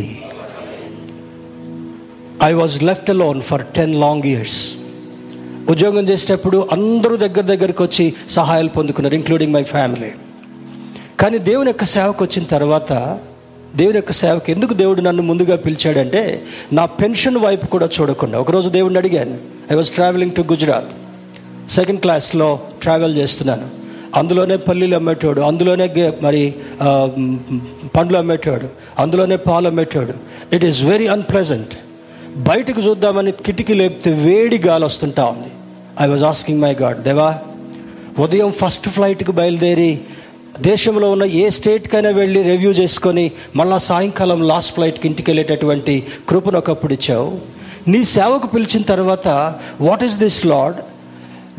Speaker 1: I was left lone for ten long years ఉద్యోగం చేసేటప్పుడు అందరూ దగ్గర దగ్గరికి వచ్చి సహాయాలు పొందుకున్నారు ఇంక్లూడింగ్ మై ఫ్యామిలీ కానీ దేవుని యొక్క సేవకు వచ్చిన తర్వాత దేవుని యొక్క సేవకు ఎందుకు దేవుడు నన్ను ముందుగా పిలిచాడంటే నా పెన్షన్ వైపు కూడా చూడకుండా. ఒకరోజు దేవుడిని అడిగాను I was travelling to Gujarat second క్లాస్లో ట్రావెల్ చేస్తున్నాను. అందులోనే పల్లీలు అమ్మేటోడు అందులోనే గే- మరి పండ్లు అమ్మేటోడు అందులోనే పాలు అమ్మేటోడు. ఇట్ ఈస్ వెరీ అన్ప్లెజెంట్ బయటకు చూద్దామని కిటికీ లేపితే వేడి గాలి వస్తుంటా ఉంది. I was asking my God దేవా ఉదయం ఫస్ట్ ఫ్లైట్కి బయలుదేరి దేశంలో ఉన్న ఏ స్టేట్కైనా వెళ్ళి రివ్యూ చేసుకొని మళ్ళా సాయంకాలం లాస్ట్ ఫ్లైట్కి ఇంటికి వెళ్ళేటటువంటి కృపను ఒకప్పుడు ఇచ్చావు. నీ సేవకు పిలిచిన తర్వాత what is this Lord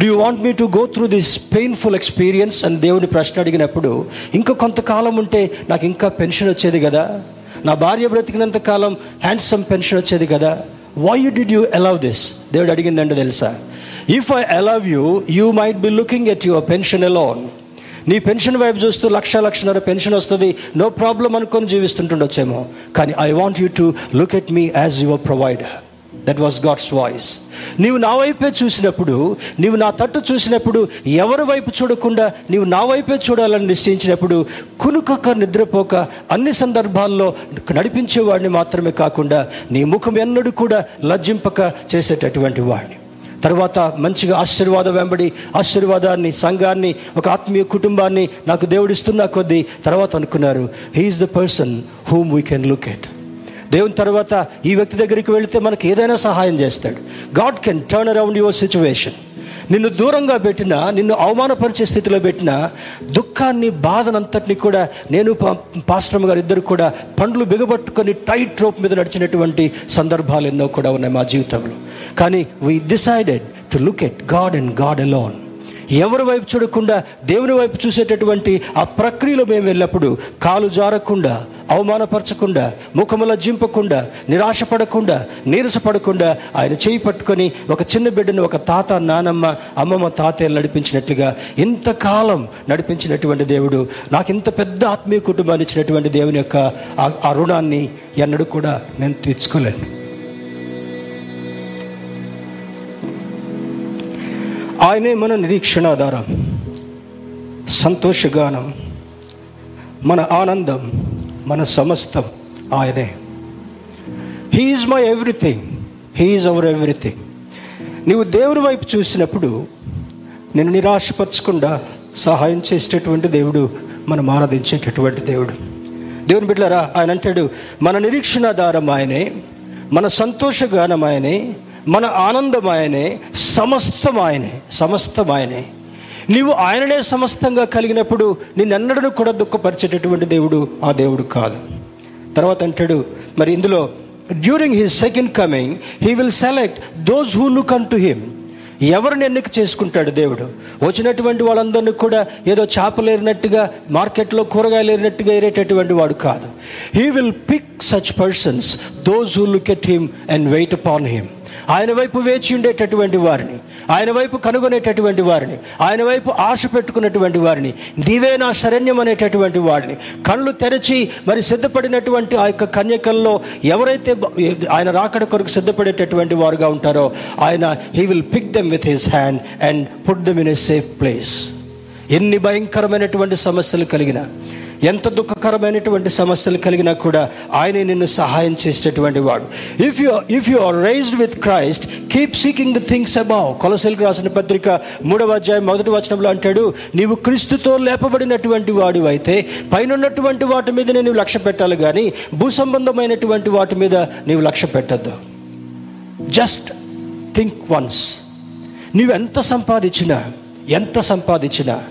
Speaker 1: do you want me to go through this painful experience అని దేవుని ప్రశ్న అడిగినప్పుడు ఇంకా కొంతకాలం ఉంటే నాకు ఇంకా పెన్షన్ వచ్చేది కదా? నా భార్య బ్రతికినంత కాలం హ్యాండ్సమ్ పెన్షన్ వచ్చేది కదా? Why you did you allow this దేవుడు అడిగిందంటే తెలుసా? If I allow you you might be looking at your pension alone నీ పెన్షన్ వైపు చూస్తూ లక్ష లక్షన్నర పెన్షన్ వస్తుంది. నో ప్రాబ్లం అనుకొని జీవిస్తుంటుండొచ్చేమో. కానీ I want you to look at me as your provider that was God's voice నీవు నా వైపే చూసినప్పుడు నీవు నా తట్టు చూసినప్పుడు ఎవరి వైపు చూడకుండా నీవు నా వైపే చూడాలని నిశ్చయించినప్పుడు కునుకొక నిద్రపోక అన్ని సందర్భాల్లో నడిపించేవాడిని మాత్రమే కాకుండా నీ ముఖం ఎన్నడూ కూడా లజ్జింపక చేసేటటువంటి వాడిని. తర్వాత మంచిగా ఆశీర్వాదం వెంబడి ఆశీర్వాదాన్ని సంఘాన్ని ఒక ఆత్మీయ కుటుంబాన్ని నాకు దేవుడిస్తున్న కొద్దీ తర్వాత అనుకున్నారు he's the person whom we can look at దేవుని తర్వాత ఈ వ్యక్తి దగ్గరికి వెళితే మనకి ఏదైనా సహాయం చేస్తాడు. God can turn around your situation నిన్ను దూరంగా పెట్టిన నిన్ను అవమానపరిచే స్థితిలో పెట్టిన దుఃఖాన్ని బాధనంతటిని కూడా నేను పా- గారు ఇద్దరు కూడా పండ్లు బిగబట్టుకొని టైట్ రోప్ మీద నడిచినటువంటి సందర్భాలు ఎన్నో కూడా ఉన్నాయి మా జీవితంలో. కానీ we decided to look at God and God alone ఎవరి వైపు చూడకుండా దేవుని వైపు చూసేటటువంటి ఆ ప్రక్రియలో మేము వెళ్ళినప్పుడు కాలు జారకుండా అవమానపరచకుండా ముఖముల జింపకుండా నిరాశపడకుండా నీరసపడకుండా ఆయన చేయి పట్టుకొని ఒక చిన్న బిడ్డను ఒక తాత నానమ్మ అమ్మమ్మ తాతయ్యలు నడిపించినట్లుగా ఇంతకాలం నడిపించినటువంటి దేవుడు నాకు ఇంత పెద్ద ఆత్మీయ కుటుంబాన్ని ఇచ్చినటువంటి దేవుని యొక్క ఆ- ఆ రుణాన్ని ఎన్నడూ కూడా నేను తీర్చుకోలేను. ఆయనే మన నిరీక్షణాధారం సంతోషగానం మన ఆనందం మన సమస్తం ఆయనే. He's my everything he's our everything నీవు దేవుని వైపు చూసినప్పుడు నేను నిరాశపరచకుండా సహాయం చేసేటటువంటి దేవుడు మనం ఆరాధించేటటువంటి దేవుడు. దేవుని బిడ్డలారా ఆయన అంటాడు మన నిరీక్షణాధారం ఆయనే మన సంతోషగానం ఆయనే మన ఆనందం ఆయనే సమస్తం ఆయనే సమస్తం ఆయనే నీవు ఆయననే సమస్తంగా కలిగినప్పుడు నిన్నెన్నడను కూడా దుఃఖపరిచేటటువంటి దేవుడు ఆ దేవుడు కాదు. తర్వాత అంటాడు మరి ఇందులో during his second coming he will select those who look unto him ఎవరిని ఎన్నిక చేసుకుంటాడు దేవుడు? వచ్చినటువంటి వాళ్ళందరినీ కూడా ఏదో చేపలు ఏరినట్టుగా మార్కెట్లో కూరగాయలు ఏరినట్టుగా ఏరేటటువంటి వాడు కాదు. He will pick such persons those who look at him and wait upon him ఆయన వైపు వేచి ఉండేటటువంటి వారిని ఆయన వైపు కనుగొనేటటువంటి వారిని ఆయన వైపు ఆశ పెట్టుకున్నటువంటి వారిని నీవే నా శరణ్యం అనేటటువంటి వారిని కళ్ళు తెరచి మరి సిద్ధపడినటువంటి ఆ యొక్క కన్యకల్లో ఎవరైతే ఆయన రాకడ కొరకు సిద్ధపడేటటువంటి వారుగా ఉంటారో ఆయన he will pick them with his hand and put them in a safe place ఎన్ని భయంకరమైనటువంటి సమస్యలు కలిగినా ఎంత దుఃఖకరమైనటువంటి సమస్యలు కలిగినా కూడా ఆయనే నిన్ను సహాయం చేసేటటువంటి వాడు. If you if you are raised with Christ keep seeking the things above కొలసెల్కి రాసిన పత్రిక మూడవ అధ్యాయం మొదటి వచనంలో అంటాడు నీవు క్రీస్తుతో లేపబడినటువంటి వాడు అయితే పైన ఉన్నటువంటి వాటి మీద నీవు లక్ష్య పెట్టాలి కానీ భూ సంబంధమైనటువంటి వాటి మీద నీవు లక్ష్య పెట్టద్దు. జస్ట్ థింక్ వన్స్ నీవు ఎంత సంపాదించినా ఎంత సంపాదించినా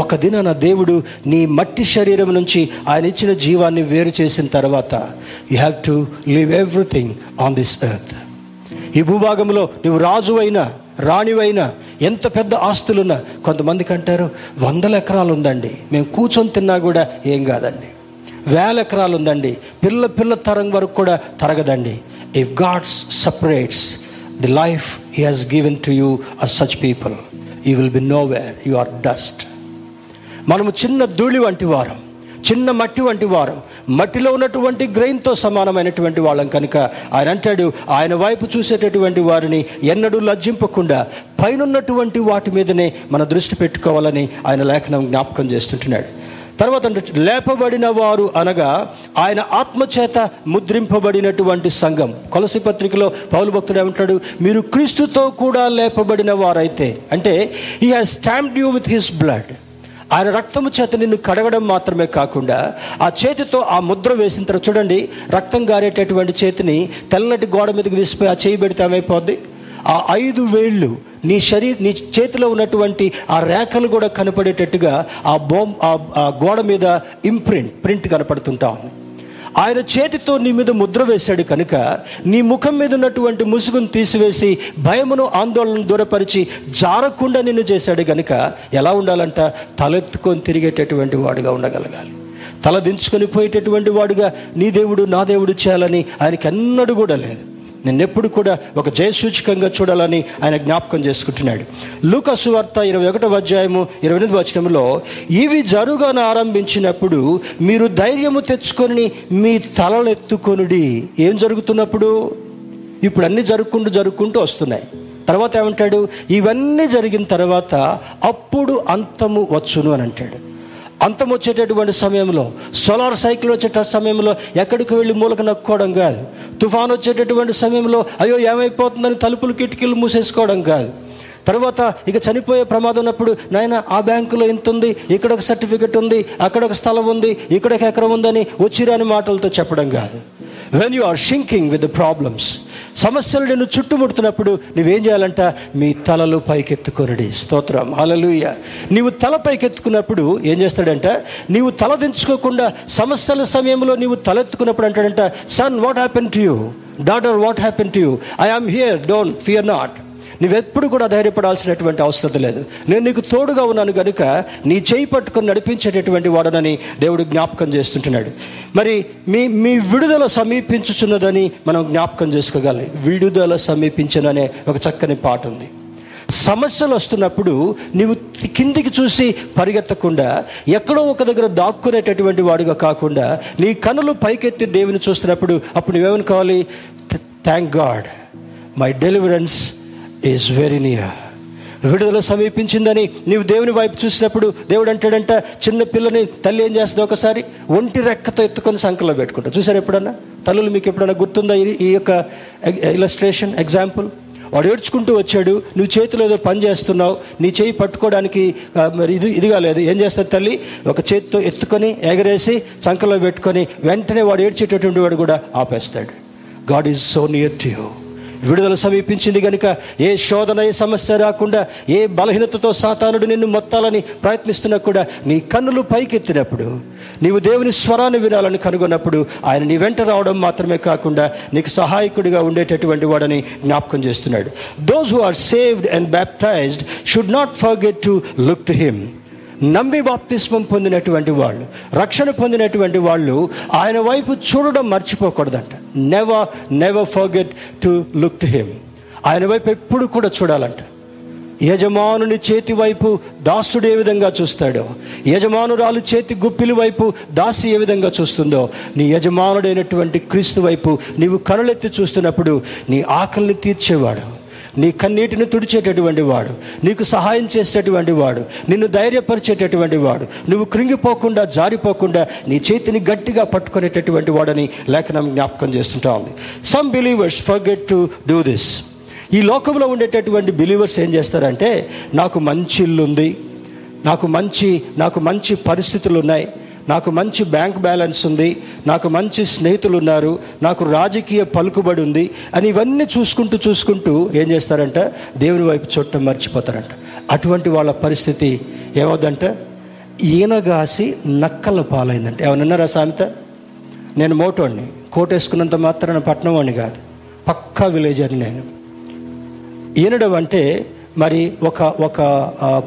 Speaker 1: ఒక దినాన దేవుడు నీ మట్టి శరీరం నుంచి ఆయన ఇచ్చిన జీవాన్ని వేరు చేసిన తర్వాత you have to live everything on this earth ఈ భూభాగంలో నువ్వు రాజు అయినా రాణివైనా ఎంత పెద్ద ఆస్తులున్నా కొంతమందికి అంటారు వందల ఎకరాలు ఉందండి. మేము కూర్చొని తిన్నా కూడా ఏం కాదండి. వేల ఎకరాలు ఉందండి. పిల్ల పిల్ల తరం వరకు కూడా తరగదండి. If God's separates the life he has given to you us such people you will be nowhere you are dust మనము చిన్న ధూళి వంటి వారం చిన్న మట్టి వంటి వారం మట్టిలో ఉన్నటువంటి గ్రెయిన్తో సమానమైనటువంటి వాళ్ళం కనుక ఆయన అంటాడు ఆయన వైపు చూసేటటువంటి వారిని ఎన్నడూ లజ్జింపకుండా పైనున్నటువంటి వాటి మీదనే మన దృష్టి పెట్టుకోవాలని ఆయన లేఖనం జ్ఞాపకం చేస్తుంటున్నాడు. తర్వాత లేపబడిన వారు అనగా ఆయన ఆత్మచేత ముద్రింపబడినటువంటి సంఘం. కొలసి పత్రికలో పౌలు భక్తుడు ఏమంటాడు మీరు క్రీస్తుతో కూడా లేపబడిన వారైతే అంటే he has stamped you with his blood ఆయన రక్తము చేత నిన్ను కడగడం మాత్రమే కాకుండా ఆ చేతితో ఆ ముద్ర వేసిన తర్వాత చూడండి రక్తం గారేటటువంటి చేతిని తెల్లటి గోడ మీదకి తీసిపోయి ఆ చేయి పెడితే ఏమైపోద్ది? ఆ ఐదు వేళ్ళు నీ శరీర నీ చేతిలో ఉన్నటువంటి ఆ రేఖలు కూడా కనపడేటట్టుగా ఆ బోమ్ ఆ- ఆ గోడ మీద ఇంప్రింట్ ప్రింట్ కనపడుతుంటా ఉంది. ఆయన చేతితో నీ మీద ముద్ర వేశాడు కనుక నీ ముఖం మీద ఉన్నటువంటి ముసుగును తీసివేసి భయమును ఆందోళన దూరపరిచి జారకుండా నిన్ను చేశాడు కనుక ఎలా ఉండాలంట? తలెత్తుకొని తిరిగేటటువంటి వాడుగా ఉండగలగాలి. తల దించుకొని పోయేటటువంటి వాడుగా నీ దేవుడు నా దేవుడు చేయాలని ఆయనకి ఎన్నడూ కూడా లేదు. నిన్నెప్పుడు కూడా ఒక జయసూచకంగా చూడాలని ఆయన జ్ఞాపకం చేసుకుంటున్నాడు. లూకసు వార్త ఇరవై ఒకటో అధ్యాయము ఇరవై ఎనిమిది వచనంలో ఇవి జరుగాన ఆరంభించినప్పుడు మీరు ధైర్యము తెచ్చుకొని మీ తలలెత్తుకొనుడి. ఏం జరుగుతున్నప్పుడు? ఇప్పుడు అన్నీ జరుపుకుంటూ జరుపుకుంటూ వస్తున్నాయి. తర్వాత ఏమంటాడు? ఇవన్నీ జరిగిన తర్వాత అప్పుడు అంతము వచ్చును అని అంటాడు. అంతం వచ్చేటటువంటి సమయంలో సోలార్ సైకిల్ వచ్చేట సమయంలో ఎక్కడికి వెళ్ళి మూలక నక్కుకోవడం కాదు. తుఫాన్ వచ్చేటటువంటి సమయంలో అయ్యో ఏమైపోతుందని తలుపులు కిటికీలు మూసేసుకోవడం కాదు. తర్వాత ఇక చనిపోయే ప్రమాదం ఉన్నప్పుడు నాయన ఆ బ్యాంకులో ఇంత ఉంది ఇక్కడ ఒక సర్టిఫికెట్ ఉంది అక్కడ ఒక స్థలం ఉంది ఇక్కడ ఒక ఎకరం ఉందని వచ్చిరాని మాటలతో చెప్పడం కాదు. When you are sinking with the problems సమస్యలు నిన్ను చుట్టుముడుతున్నప్పుడు నువ్వేం చేయాలంట? మీ తలలు పైకెత్తుకొనడి. స్తోత్రం. హల్లెలూయ. నీవు తల పైకెత్తుకున్నప్పుడు ఏం చేస్తాడంట? నీవు తల దించుకోకుండా సమస్యల సమయంలో నీవు తలెత్తుకున్నప్పుడు అంటాడంట son what happen to you daughter what happen to you I am here don't fear not నువ్వెప్పుడు కూడా ధైర్యపడాల్సినటువంటి అవసరం లేదు. నేను నీకు తోడుగా ఉన్నాను కనుక నీ చేయి పట్టుకొని నడిపించేటటువంటి వాడనని దేవుడు జ్ఞాపకం చేస్తుంటున్నాడు. మరి మీ మీ విడుదల సమీపించుచున్నదని మనం జ్ఞాపకం చేసుకోగలం. విడుదల సమీపించననే ఒక చక్కని పాట ఉంది. సమస్యలు వస్తున్నప్పుడు నీవు కిందికి చూసి పరిగెత్తకుండా ఎక్కడో ఒక దగ్గర దాక్కునేటటువంటి వాడుగా కాకుండా నీ కనులు పైకెత్తి దేవుని చూస్తున్నప్పుడు అప్పుడు నువ్వేమనుకోవాలి? Thank God my deliverance is very near విడుదల సమీపించిందని నీవు దేవుని వైపు చూసినప్పుడు దేవుడు అంటాడంట చిన్న పిల్లని తల్లి ఏం చేస్తుంది ఒకసారి? ఒంటి రెక్కతో ఎత్తుకొని సంకలో పెట్టుకుంటా. చూసారు ఎప్పుడన్నా? తల్లులు మీకు ఎప్పుడన్నా గుర్తుందా ఈ- ఈ యొక్క ఇలస్ట్రేషన్ ఎగ్జాంపుల్ వాడు ఏడ్చుకుంటూ వచ్చాడు నువ్వు చేతిలో ఏదో పని చేస్తున్నావు నీ చేయి పట్టుకోవడానికి మరి ఇది ఇదిగా లేదు ఏం చేస్తుంది తల్లి? ఒక చేతితో ఎత్తుకొని ఎగరేసి చంకలో పెట్టుకొని వెంటనే వాడు ఏడ్చేటటువంటి వాడు కూడా ఆపేస్తాడు. God is so near to you విడుదల సమీపించింది కనుక ఏ శోధన ఏ సమస్య రాకుండా ఏ బలహీనతతో సాతానుడు నిన్ను మొత్తాలని ప్రయత్నిస్తున్నా కూడా నీ కన్నులు పైకెత్తినప్పుడు నీవు దేవుని స్వరాన్ని వినాలని కనుగొన్నప్పుడు ఆయన నీ వెంట రావడం మాత్రమే కాకుండా నీకు సహాయకుడిగా ఉండేటటువంటి వాడని జ్ఞాపకం చేస్తున్నాడు. Those who are saved and baptized should not forget to look to him నమ్మి బాప్తిస్మం పొందినటువంటి వాళ్ళు రక్షణ పొందినటువంటి వాళ్ళు ఆయన వైపు చూడడం మర్చిపోకూడదంట. Never never forget to look to him ఆయన వైపు ఎప్పుడు కూడా చూడాలంట. యజమానుని చేతి వైపు దాసుడు ఏ విధంగా చూస్తాడో యజమానురాలు చేతి గుప్పిలి వైపు దాసి ఏ విధంగా చూస్తుందో నీ యజమానుడైనటువంటి క్రీస్తు వైపు నీవు కనులెత్తి చూస్తున్నప్పుడు నీ ఆకలిని తీర్చేవాడు. నీ కన్నీటిని తుడిచేటటువంటి వాడు నీకు సహాయం చేసేటటువంటి వాడు నిన్ను ధైర్యపరిచేటటువంటి వాడు నువ్వు కృంగిపోకుండా జారిపోకుండా నీ చేతిని గట్టిగా పట్టుకునేటటువంటి వాడని లేఖనం జ్ఞాపకం చేస్తుంటా ఉంది. Some believers forget to do this ఈ లోకంలో ఉండేటటువంటి బిలీవర్స్ ఏం చేస్తారంటే నాకు మంచి ఇల్లు ఉంది నాకు మంచి నాకు మంచి పరిస్థితులు ఉన్నాయి నాకు మంచి బ్యాంక్ బ్యాలెన్స్ ఉంది నాకు మంచి స్నేహితులు ఉన్నారు నాకు రాజకీయ పలుకుబడి ఉంది అని ఇవన్నీ చూసుకుంటూ చూసుకుంటూ ఏం చేస్తారంట? దేవుని వైపు చూడటం మర్చిపోతారంట. అటువంటి వాళ్ళ పరిస్థితి ఏమవుదంట? ఈనగాసి నక్కల పాలైందంట. ఏమన్నారా సామెత? నేను మోటోడిని కోటేసుకున్నంత మాత్రాన పట్నం వాడిని కాదు పక్కా విలేజర్ని నేను. ఈనడం అంటే మరి ఒక ఒక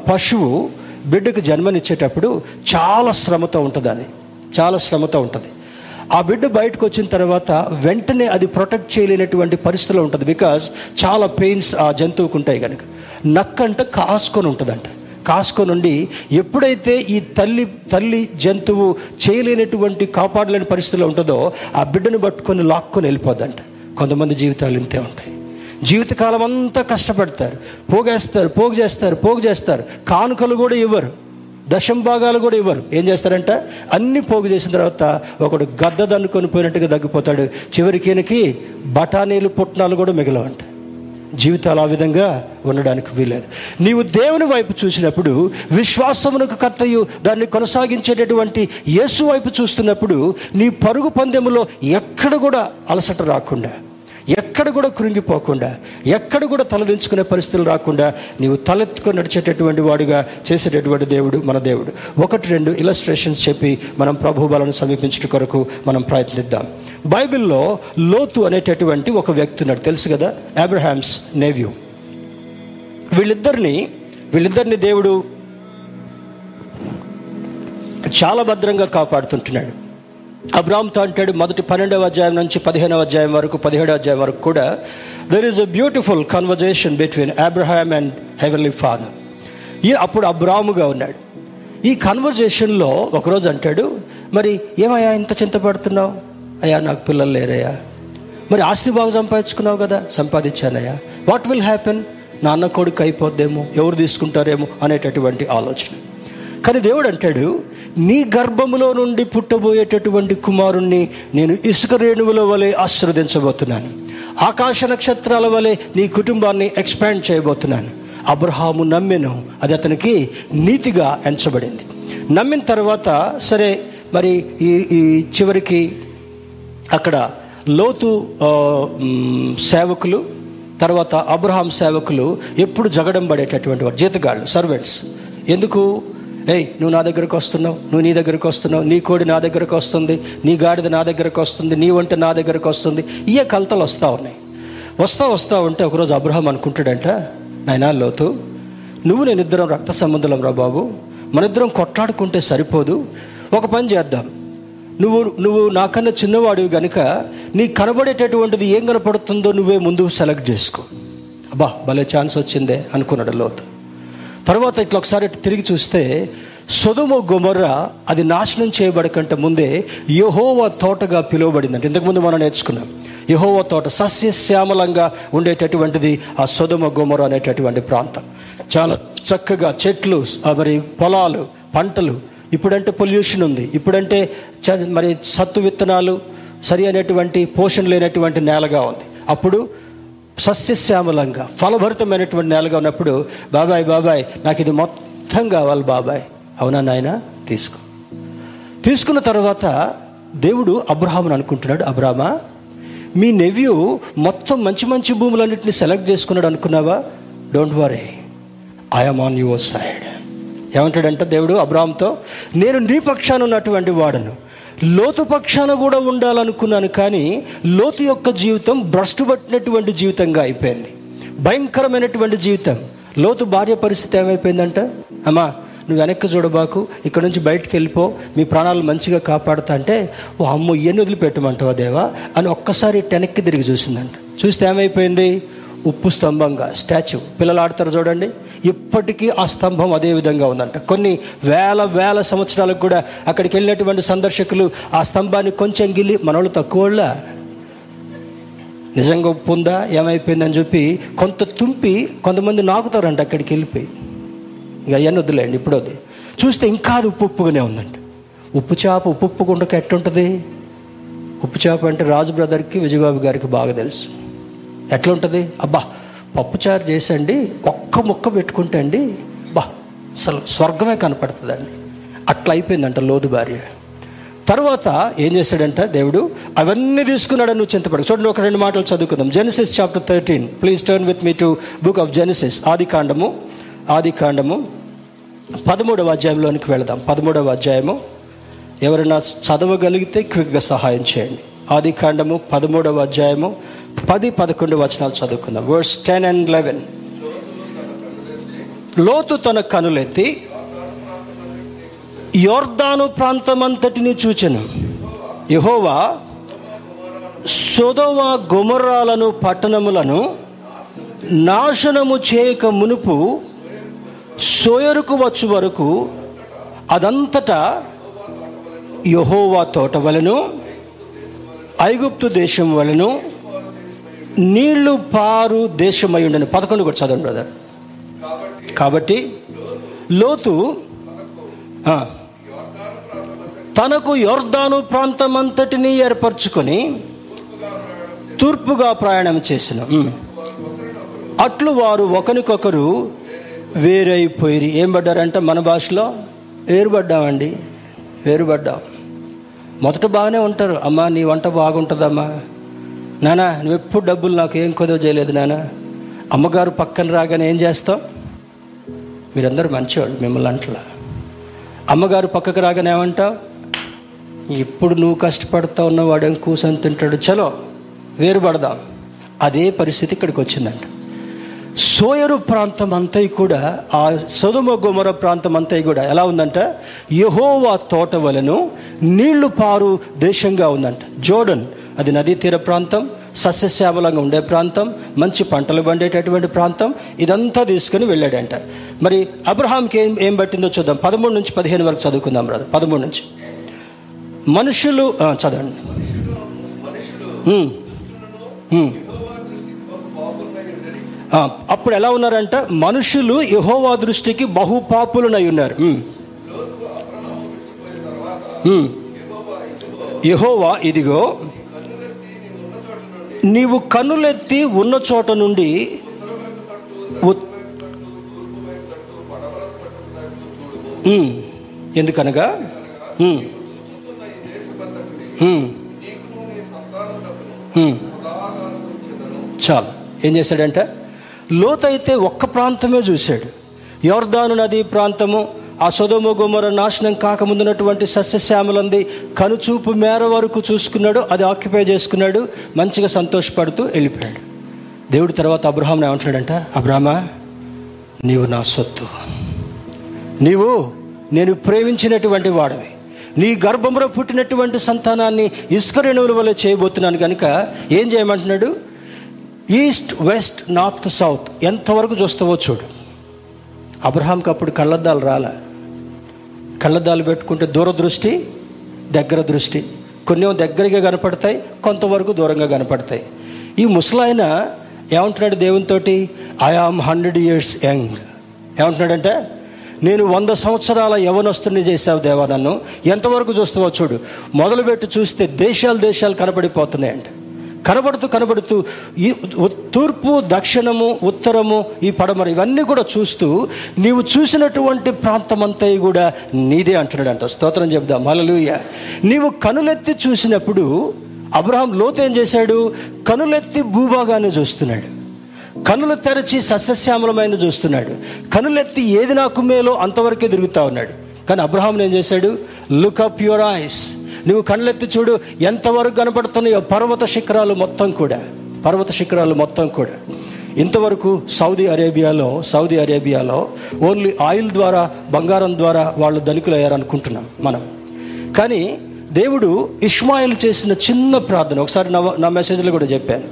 Speaker 1: పశువు బిడ్డకు జన్మనిచ్చేటప్పుడు చాలా శ్రమతో ఉంటుంది అది. చాలా శ్రమతో ఉంటుంది. ఆ బిడ్డ బయటకు వచ్చిన తర్వాత వెంటనే అది ప్రొటెక్ట్ చేయలేనటువంటి పరిస్థితిలో ఉంటుంది బికాజ్ చాలా పెయిన్స్ ఆ జంతువుకు ఉంటాయి కనుక నక్క అంటే కాసుకొని ఉంటుందంట. కాసుకొనుండి ఎప్పుడైతే ఈ తల్లి తల్లి జంతువు చేయలేనటువంటి కాపాడలేని పరిస్థితిలో ఉంటుందో ఆ బిడ్డను పట్టుకొని లాక్కొని వెళ్ళిపోద్దంట. కొంతమంది జీవితాలు ఇంతే ఉంటాయి. జీవితకాలం అంతా కష్టపడతారు. పోగేస్తారు పోగు చేస్తారు పోగు చేస్తారు కానుకలు కూడా ఇవ్వరు. దశం భాగాలు కూడా ఇవ్వరు. ఏం చేస్తారంట? అన్ని పోగు చేసిన తర్వాత ఒకడు గద్ద దన్నుకొని పోయినట్టుగా తగ్గిపోతాడు. చివరికి ఈయనకి బఠానీలు పుట్నాలు కూడా మిగలవంట. జీవితాలు ఆ విధంగా ఉండడానికి వీలేదు నీవు దేవుని వైపు చూసినప్పుడు విశ్వాసమునకు కర్తయు దాన్ని కొనసాగించేటటువంటి యేసు వైపు చూస్తున్నప్పుడు నీ పరుగు పందెములో ఎక్కడ కూడా అలసట రాకుండా ఎక్కడ కూడా కృంగిపోకుండా ఎక్కడ కూడా తలదించుకునే పరిస్థితులు రాకుండా నీవు తలెత్తుకొని నడిచేటటువంటి వాడుగా చేసేటటువంటి దేవుడు మన దేవుడు. ఒకటి రెండు ఇలస్ట్రేషన్స్ చెప్పి మనం ప్రభుబలను సమీపించడం కొరకు మనం ప్రయత్నిద్దాం. బైబిల్లో లోతు అనేటటువంటి ఒక వ్యక్తి ఉన్నాడు. తెలుసు కదా? Abraham's nephew. వీళ్ళిద్దరిని వీళ్ళిద్దరిని దేవుడు చాలా భద్రంగా కాపాడుతుంటున్నాడు. అబ్రామ్తో అంటాడు మొదటి పన్నెండవ అధ్యాయం నుంచి పదిహేనవ అధ్యాయం వరకు పదిహేడవ అధ్యాయం వరకు కూడా there is a beautiful conversation between Abraham and heavenly father ఈ అప్పుడు అబ్రాముగా ఉన్నాడు. ఈ కన్వర్జేషన్లో ఒకరోజు అంటాడు మరి ఏమయ్యా ఇంత చింతపడుతున్నావు అయ్యా నాకు పిల్లలు లేరయ్యా. మరి ఆస్తి బాగా సంపాదించుకున్నావు కదా? సంపాదించానయ్యా. వాట్ విల్ హ్యాపెన్ నాన్న కొడుకు అయిపోద్దేమో? ఎవరు తీసుకుంటారేమో? అనేటటువంటి ఆలోచన. కానీ దేవుడు అంటాడు నీ గర్భములో నుండి పుట్టబోయేటటువంటి కుమారుణ్ణి నేను ఇసుక రేణువుల వలె ఆశీర్వదించబోతున్నాను. ఆకాశ నక్షత్రాల వలె నీ కుటుంబాన్ని ఎక్స్పాండ్ చేయబోతున్నాను. అబ్రహాము నమ్మెను అది అతనికి నీతిగా ఎంచబడింది. నమ్మిన తర్వాత సరే మరి ఈ ఈ చివరికి అక్కడ లోతు సేవకులు తర్వాత అబ్రహాం సేవకులు ఎప్పుడు జగడం పడేటటువంటి వారు జీతగాళ్ళు సర్వెంట్స్ ఎందుకు? ఏయ్ నువ్వు నా దగ్గరకు వస్తున్నావు నువ్వు నీ దగ్గరకు వస్తున్నావు నీ కోడి నా దగ్గరకు వస్తుంది నీ గాడిద నా దగ్గరకు వస్తుంది నీ వంట నా దగ్గరకు వస్తుంది. ఇయే కలతలు వస్తూ ఉన్నాయి. వస్తా వస్తా ఉంటే ఒకరోజు అబ్రహం అనుకుంటాడంట నాయనా లోతు నువ్వు నేను ఇద్దరం రక్త సంబంధులం రా బాబు. మనిద్దరం కొట్లాడుకుంటే సరిపోదు. ఒక పని చేద్దాం. నువ్వు నువ్వు నాకన్నా చిన్నవాడివి గనుక నీ కనబడేటటువంటిది ఏం కనపడుతుందో నువ్వే ముందు సెలెక్ట్ చేసుకో. అబ్బా భలే ఛాన్స్ వచ్చిందే అనుకున్నాడు లోతు. తర్వాత ఇట్లా ఒకసారి ఇటు తిరిగి చూస్తే సొదుము గుమర్ర అది నాశనం చేయబడకంటే ముందే యహోవా తోటగా పిలువబడిందంట. ఇంతకుముందు మనం నేర్చుకున్నాం. యహోవా తోట సస్యశ్యామలంగా ఉండేటటువంటిది ఆ సొదుమ గుమర అనేటటువంటి ప్రాంతం. చాలా చక్కగా చెట్లు మరి పొలాలు పంటలు ఇప్పుడంటే పొల్యూషన్ ఉంది. ఇప్పుడంటే చ- మరి సత్తు విత్తనాలు సరి అయినటువంటి పోషణ లేనటువంటి నేలగా ఉంది. అప్పుడు సస్యశ్యామలంగా ఫలభరితమైనటువంటి నేలగా ఉన్నప్పుడు బాబాయ్ బాబాయ్ నాకు ఇది మొత్తం కావాలి బాబాయ్. అవునా నాయన? తీసుకో. తీసుకున్న తర్వాత దేవుడు అబ్రహామును అనుకుంటున్నాడు అబ్రామా మీ నెవ్యూ మొత్తం మంచి మంచి భూములన్నింటినీ సెలెక్ట్ చేసుకున్నాడు అనుకున్నావా? Don't worry I'm on your side. ఏమంటాడంట దేవుడు అబ్రామ్తో నేను నీ పక్షాన ఉన్నటువంటి వాడను లోతు పక్షాన కూడా ఉండాలనుకున్నాను కానీ లోతు యొక్క జీవితం భ్రష్టు పట్టినటువంటి జీవితంగా అయిపోయింది. భయంకరమైనటువంటి జీవితం. లోతు భార్య పరిస్థితి ఏమైపోయిందంట? అమ్మా నువ్వు వెనక్కి చూడబాకు ఇక్కడ నుంచి బయటకు వెళ్ళిపో మీ ప్రాణాలు మంచిగా కాపాడుతా అంటే ఓ అమ్మ ఇవన్నీ వదిలిపెట్టమంటావా దేవా? అని ఒక్కసారి వెనక్కి తిరిగి చూసిందంట. చూస్తే ఏమైపోయింది? ఉప్పు స్తంభంగా స్టాచ్యూ. పిల్లలు ఆడతారు చూడండి. ఇప్పటికీ ఆ స్తంభం అదే విధంగా ఉందంట. కొన్ని వేల వేల సంవత్సరాలకు కూడా అక్కడికి వెళ్ళినటువంటి సందర్శకులు ఆ స్తంభాన్ని కొంచెం గిల్లి మనోళ్ళు తక్కువ నిజంగా ఉప్పు ఉందా? ఏమైపోయిందని చెప్పి కొంత తుంపి కొంతమంది నాకుతారంట అక్కడికి వెళ్ళిపోయి. ఇక అవన్నీ వద్దులేండి ఇప్పుడు అది చూస్తే ఇంకా అది ఉప్పు ఉప్పుగానే ఉందంట. ఉప్పు చేప ఉప్పు ఉప్పు గుండక ఎట్టుంటుంది ఉప్పు చేప అంటే రాజు బ్రదర్కి విజయబాబు గారికి బాగా తెలుసు. ఎట్లా ఉంటుంది? అబ్బా పప్పుచారు చేసండి ఒక్క ముక్క పెట్టుకుంటే అండి బా అసలు స్వర్గమే కనపడుతుందండి. అట్లా అయిపోయిందంట లోదు భార్య. తర్వాత ఏం చేశాడంట దేవుడు? అవన్నీ తీసుకున్నాడని నువ్వు చింతపడు చూడండి ఒక రెండు మాటలు చదువుకుందాం. Genesis chapter thirteen. Please turn with me to book of Genesis ఆది కాండము ఆది కాండము. పదమూడవ అధ్యాయంలోనికి వెళదాం. పదమూడవ అధ్యాయము. ఎవరైనా చదవగలిగితే క్విక్గా సహాయం చేయండి. ఆది కాండము పదమూడవ అధ్యాయము పది పదకొండు వచనాలు చదువుకుందాం. వర్స్ టెన్ అండ్ లెవెన్ లోతు తన కనులెత్తి యోర్దాను ప్రాంతమంతటిని చూచెను. యహోవా సొదవ గొమర్రాలను పట్టణములను నాశనము చేయక మునుపు సోయరుకు వచ్చు వరకు అదంతటా యహోవా తోట వలెను ఐగుప్తు దేశం వలెను నీళ్ళు పారు దేశమై ఉండను. పదకొండు కూడా చదవండి బ్రదర్ కాబట్టి లోతు తనకు తనకు యొర్దాను ప్రాంతమంతటిని ఏర్పరచుకొని తూర్పుగా ప్రయాణం చేసిన అట్లు వారు ఒకరికొకరు వేరైపోయి ఏం పడ్డారంటే మన భాషలో? వేరుపడ్డామండి. వేరుపడ్డాం. మొదట బాగానే ఉంటారు. అమ్మా నీ వంట బాగుంటుందమ్మా. నానా నువ్వు ఎప్పుడు డబ్బులు నాకు ఏం కొదవ చేయలేదు నానా. అమ్మగారు పక్కన రాగానే ఏం చేస్తావు? మీరందరూ మంచివాళ్ళు మిమ్మల్ని అంటలా. అమ్మగారు పక్కకు రాగానే ఏమంటావు? ఇప్పుడు నువ్వు కష్టపడతా ఉన్నవాడేం కూర్చొని తింటాడు. చలో వేరుపడదాం. అదే పరిస్థితి ఇక్కడికి వచ్చిందంట. సోయరు ప్రాంతం అంతా కూడా ఆ సొదుమ గుమర ప్రాంతం అంతా కూడా ఎలా ఉందంట? యహోవా తోట వలను నీళ్ళు పారు దేశంగా ఉందంట. జోడన్ అది నదీ తీర ప్రాంతం సస్యశ్యామలంగా ఉండే ప్రాంతం మంచి పంటలు పండేటటువంటి ప్రాంతం ఇదంతా తీసుకుని వెళ్ళాడంట. మరి అబ్రహాంకి ఏం ఏం పట్టిందో చూద్దాం. పదమూడు నుంచి పదిహేను వరకు చదువుకుందాం రాదు పదమూడు నుంచి. మనుషులు చదవండి. అప్పుడు ఎలా ఉన్నారంట? మనుషులు యహోవా దృష్టికి బహుపాపులనై ఉన్నారు. యెహోవా ఇదిగో నీవు కన్నులెత్తి ఉన్న చోట నుండి ఎందుకనగా? చాలు. ఏం చేశాడంట? లోతైతే ఒక్క ప్రాంతమే చూశాడు. యోర్దాను నది ప్రాంతము ఆ సొదమ గుమ్మర నాశనం కాకముందున్నటువంటి సస్యశ్యామలంది కనుచూపు మేర వరకు చూసుకున్నాడు అది ఆక్యుపై చేసుకున్నాడు మంచిగా సంతోషపడుతూ వెళ్ళిపోయాడు. దేవుడి తర్వాత అబ్రహాం ఏమంటున్నాడంట అబ్రహమా నీవు నా సొత్తు. నీవు నేను ప్రేమించినటువంటి వాడివి. నీ గర్భంలో పుట్టినటువంటి సంతానాన్ని ఇసుక రేణువుల వల్ల చేయబోతున్నాను కనుక ఏం చేయమంటున్నాడు? ఈస్ట్ వెస్ట్ నార్త్ సౌత్ ఎంతవరకు చూస్తావో చూడు. అబ్రహాంకి అప్పుడు కళ్ళద్దాలు రాలే. కళ్ళద్దాలు పెట్టుకుంటే దూరదృష్టి దగ్గర దృష్టి. కొన్ని దగ్గరగా కనపడతాయి కొంతవరకు దూరంగా కనపడతాయి. ఈ ముసలాయన ఏమంటున్నాడు దేవునితోటి? I am hundred years young ఏమంటున్నాడంటే? నేను వంద సంవత్సరాల యవనస్తుని చేశావు దేవా నన్ను. ఎంతవరకు చూస్తావో చూడు. మొదలుపెట్టి చూస్తే దేశాలు దేశాలు కనబడిపోతున్నాయంట కనబడుతూ కనబడుతూ ఈ తూర్పు దక్షిణము ఉత్తరము ఈ పడమర ఇవన్నీ కూడా చూస్తూ నీవు చూసినటువంటి ప్రాంతమంతా కూడా నీదే అంటున్నాడంట. స్తోత్రం చెప్దాం హల్లెలూయా. నీవు కనులెత్తి చూసినప్పుడు అబ్రహాం లోతు ఏం చేశాడు? కనులెత్తి భూభాగాన్ని చూస్తున్నాడు. కనులు తెరచి సస్యశ్యామలమైన చూస్తున్నాడు. కనులెత్తి ఏది నాకు మేలో అంతవరకే తిరుగుతా ఉన్నాడు. కానీ అబ్రహాం ఏం చేశాడు? Look up your eyes. నువ్వు కళ్ళెత్తి చూడు ఎంతవరకు కనపడుతున్నాయో పర్వత శిఖరాలు మొత్తం కూడా. పర్వత శిఖరాలు మొత్తం కూడా. ఇంతవరకు సౌదీ అరేబియాలో సౌదీ అరేబియాలో ఓన్లీ ఆయిల్ ద్వారా బంగారం ద్వారా వాళ్ళు ధనికులు అయ్యారనుకుంటున్నాం మనం. కానీ దేవుడు ఇష్మాయిల్ చేసిన చిన్న ప్రార్థన ఒకసారి నా నా మెసేజ్లో కూడా చెప్పాను.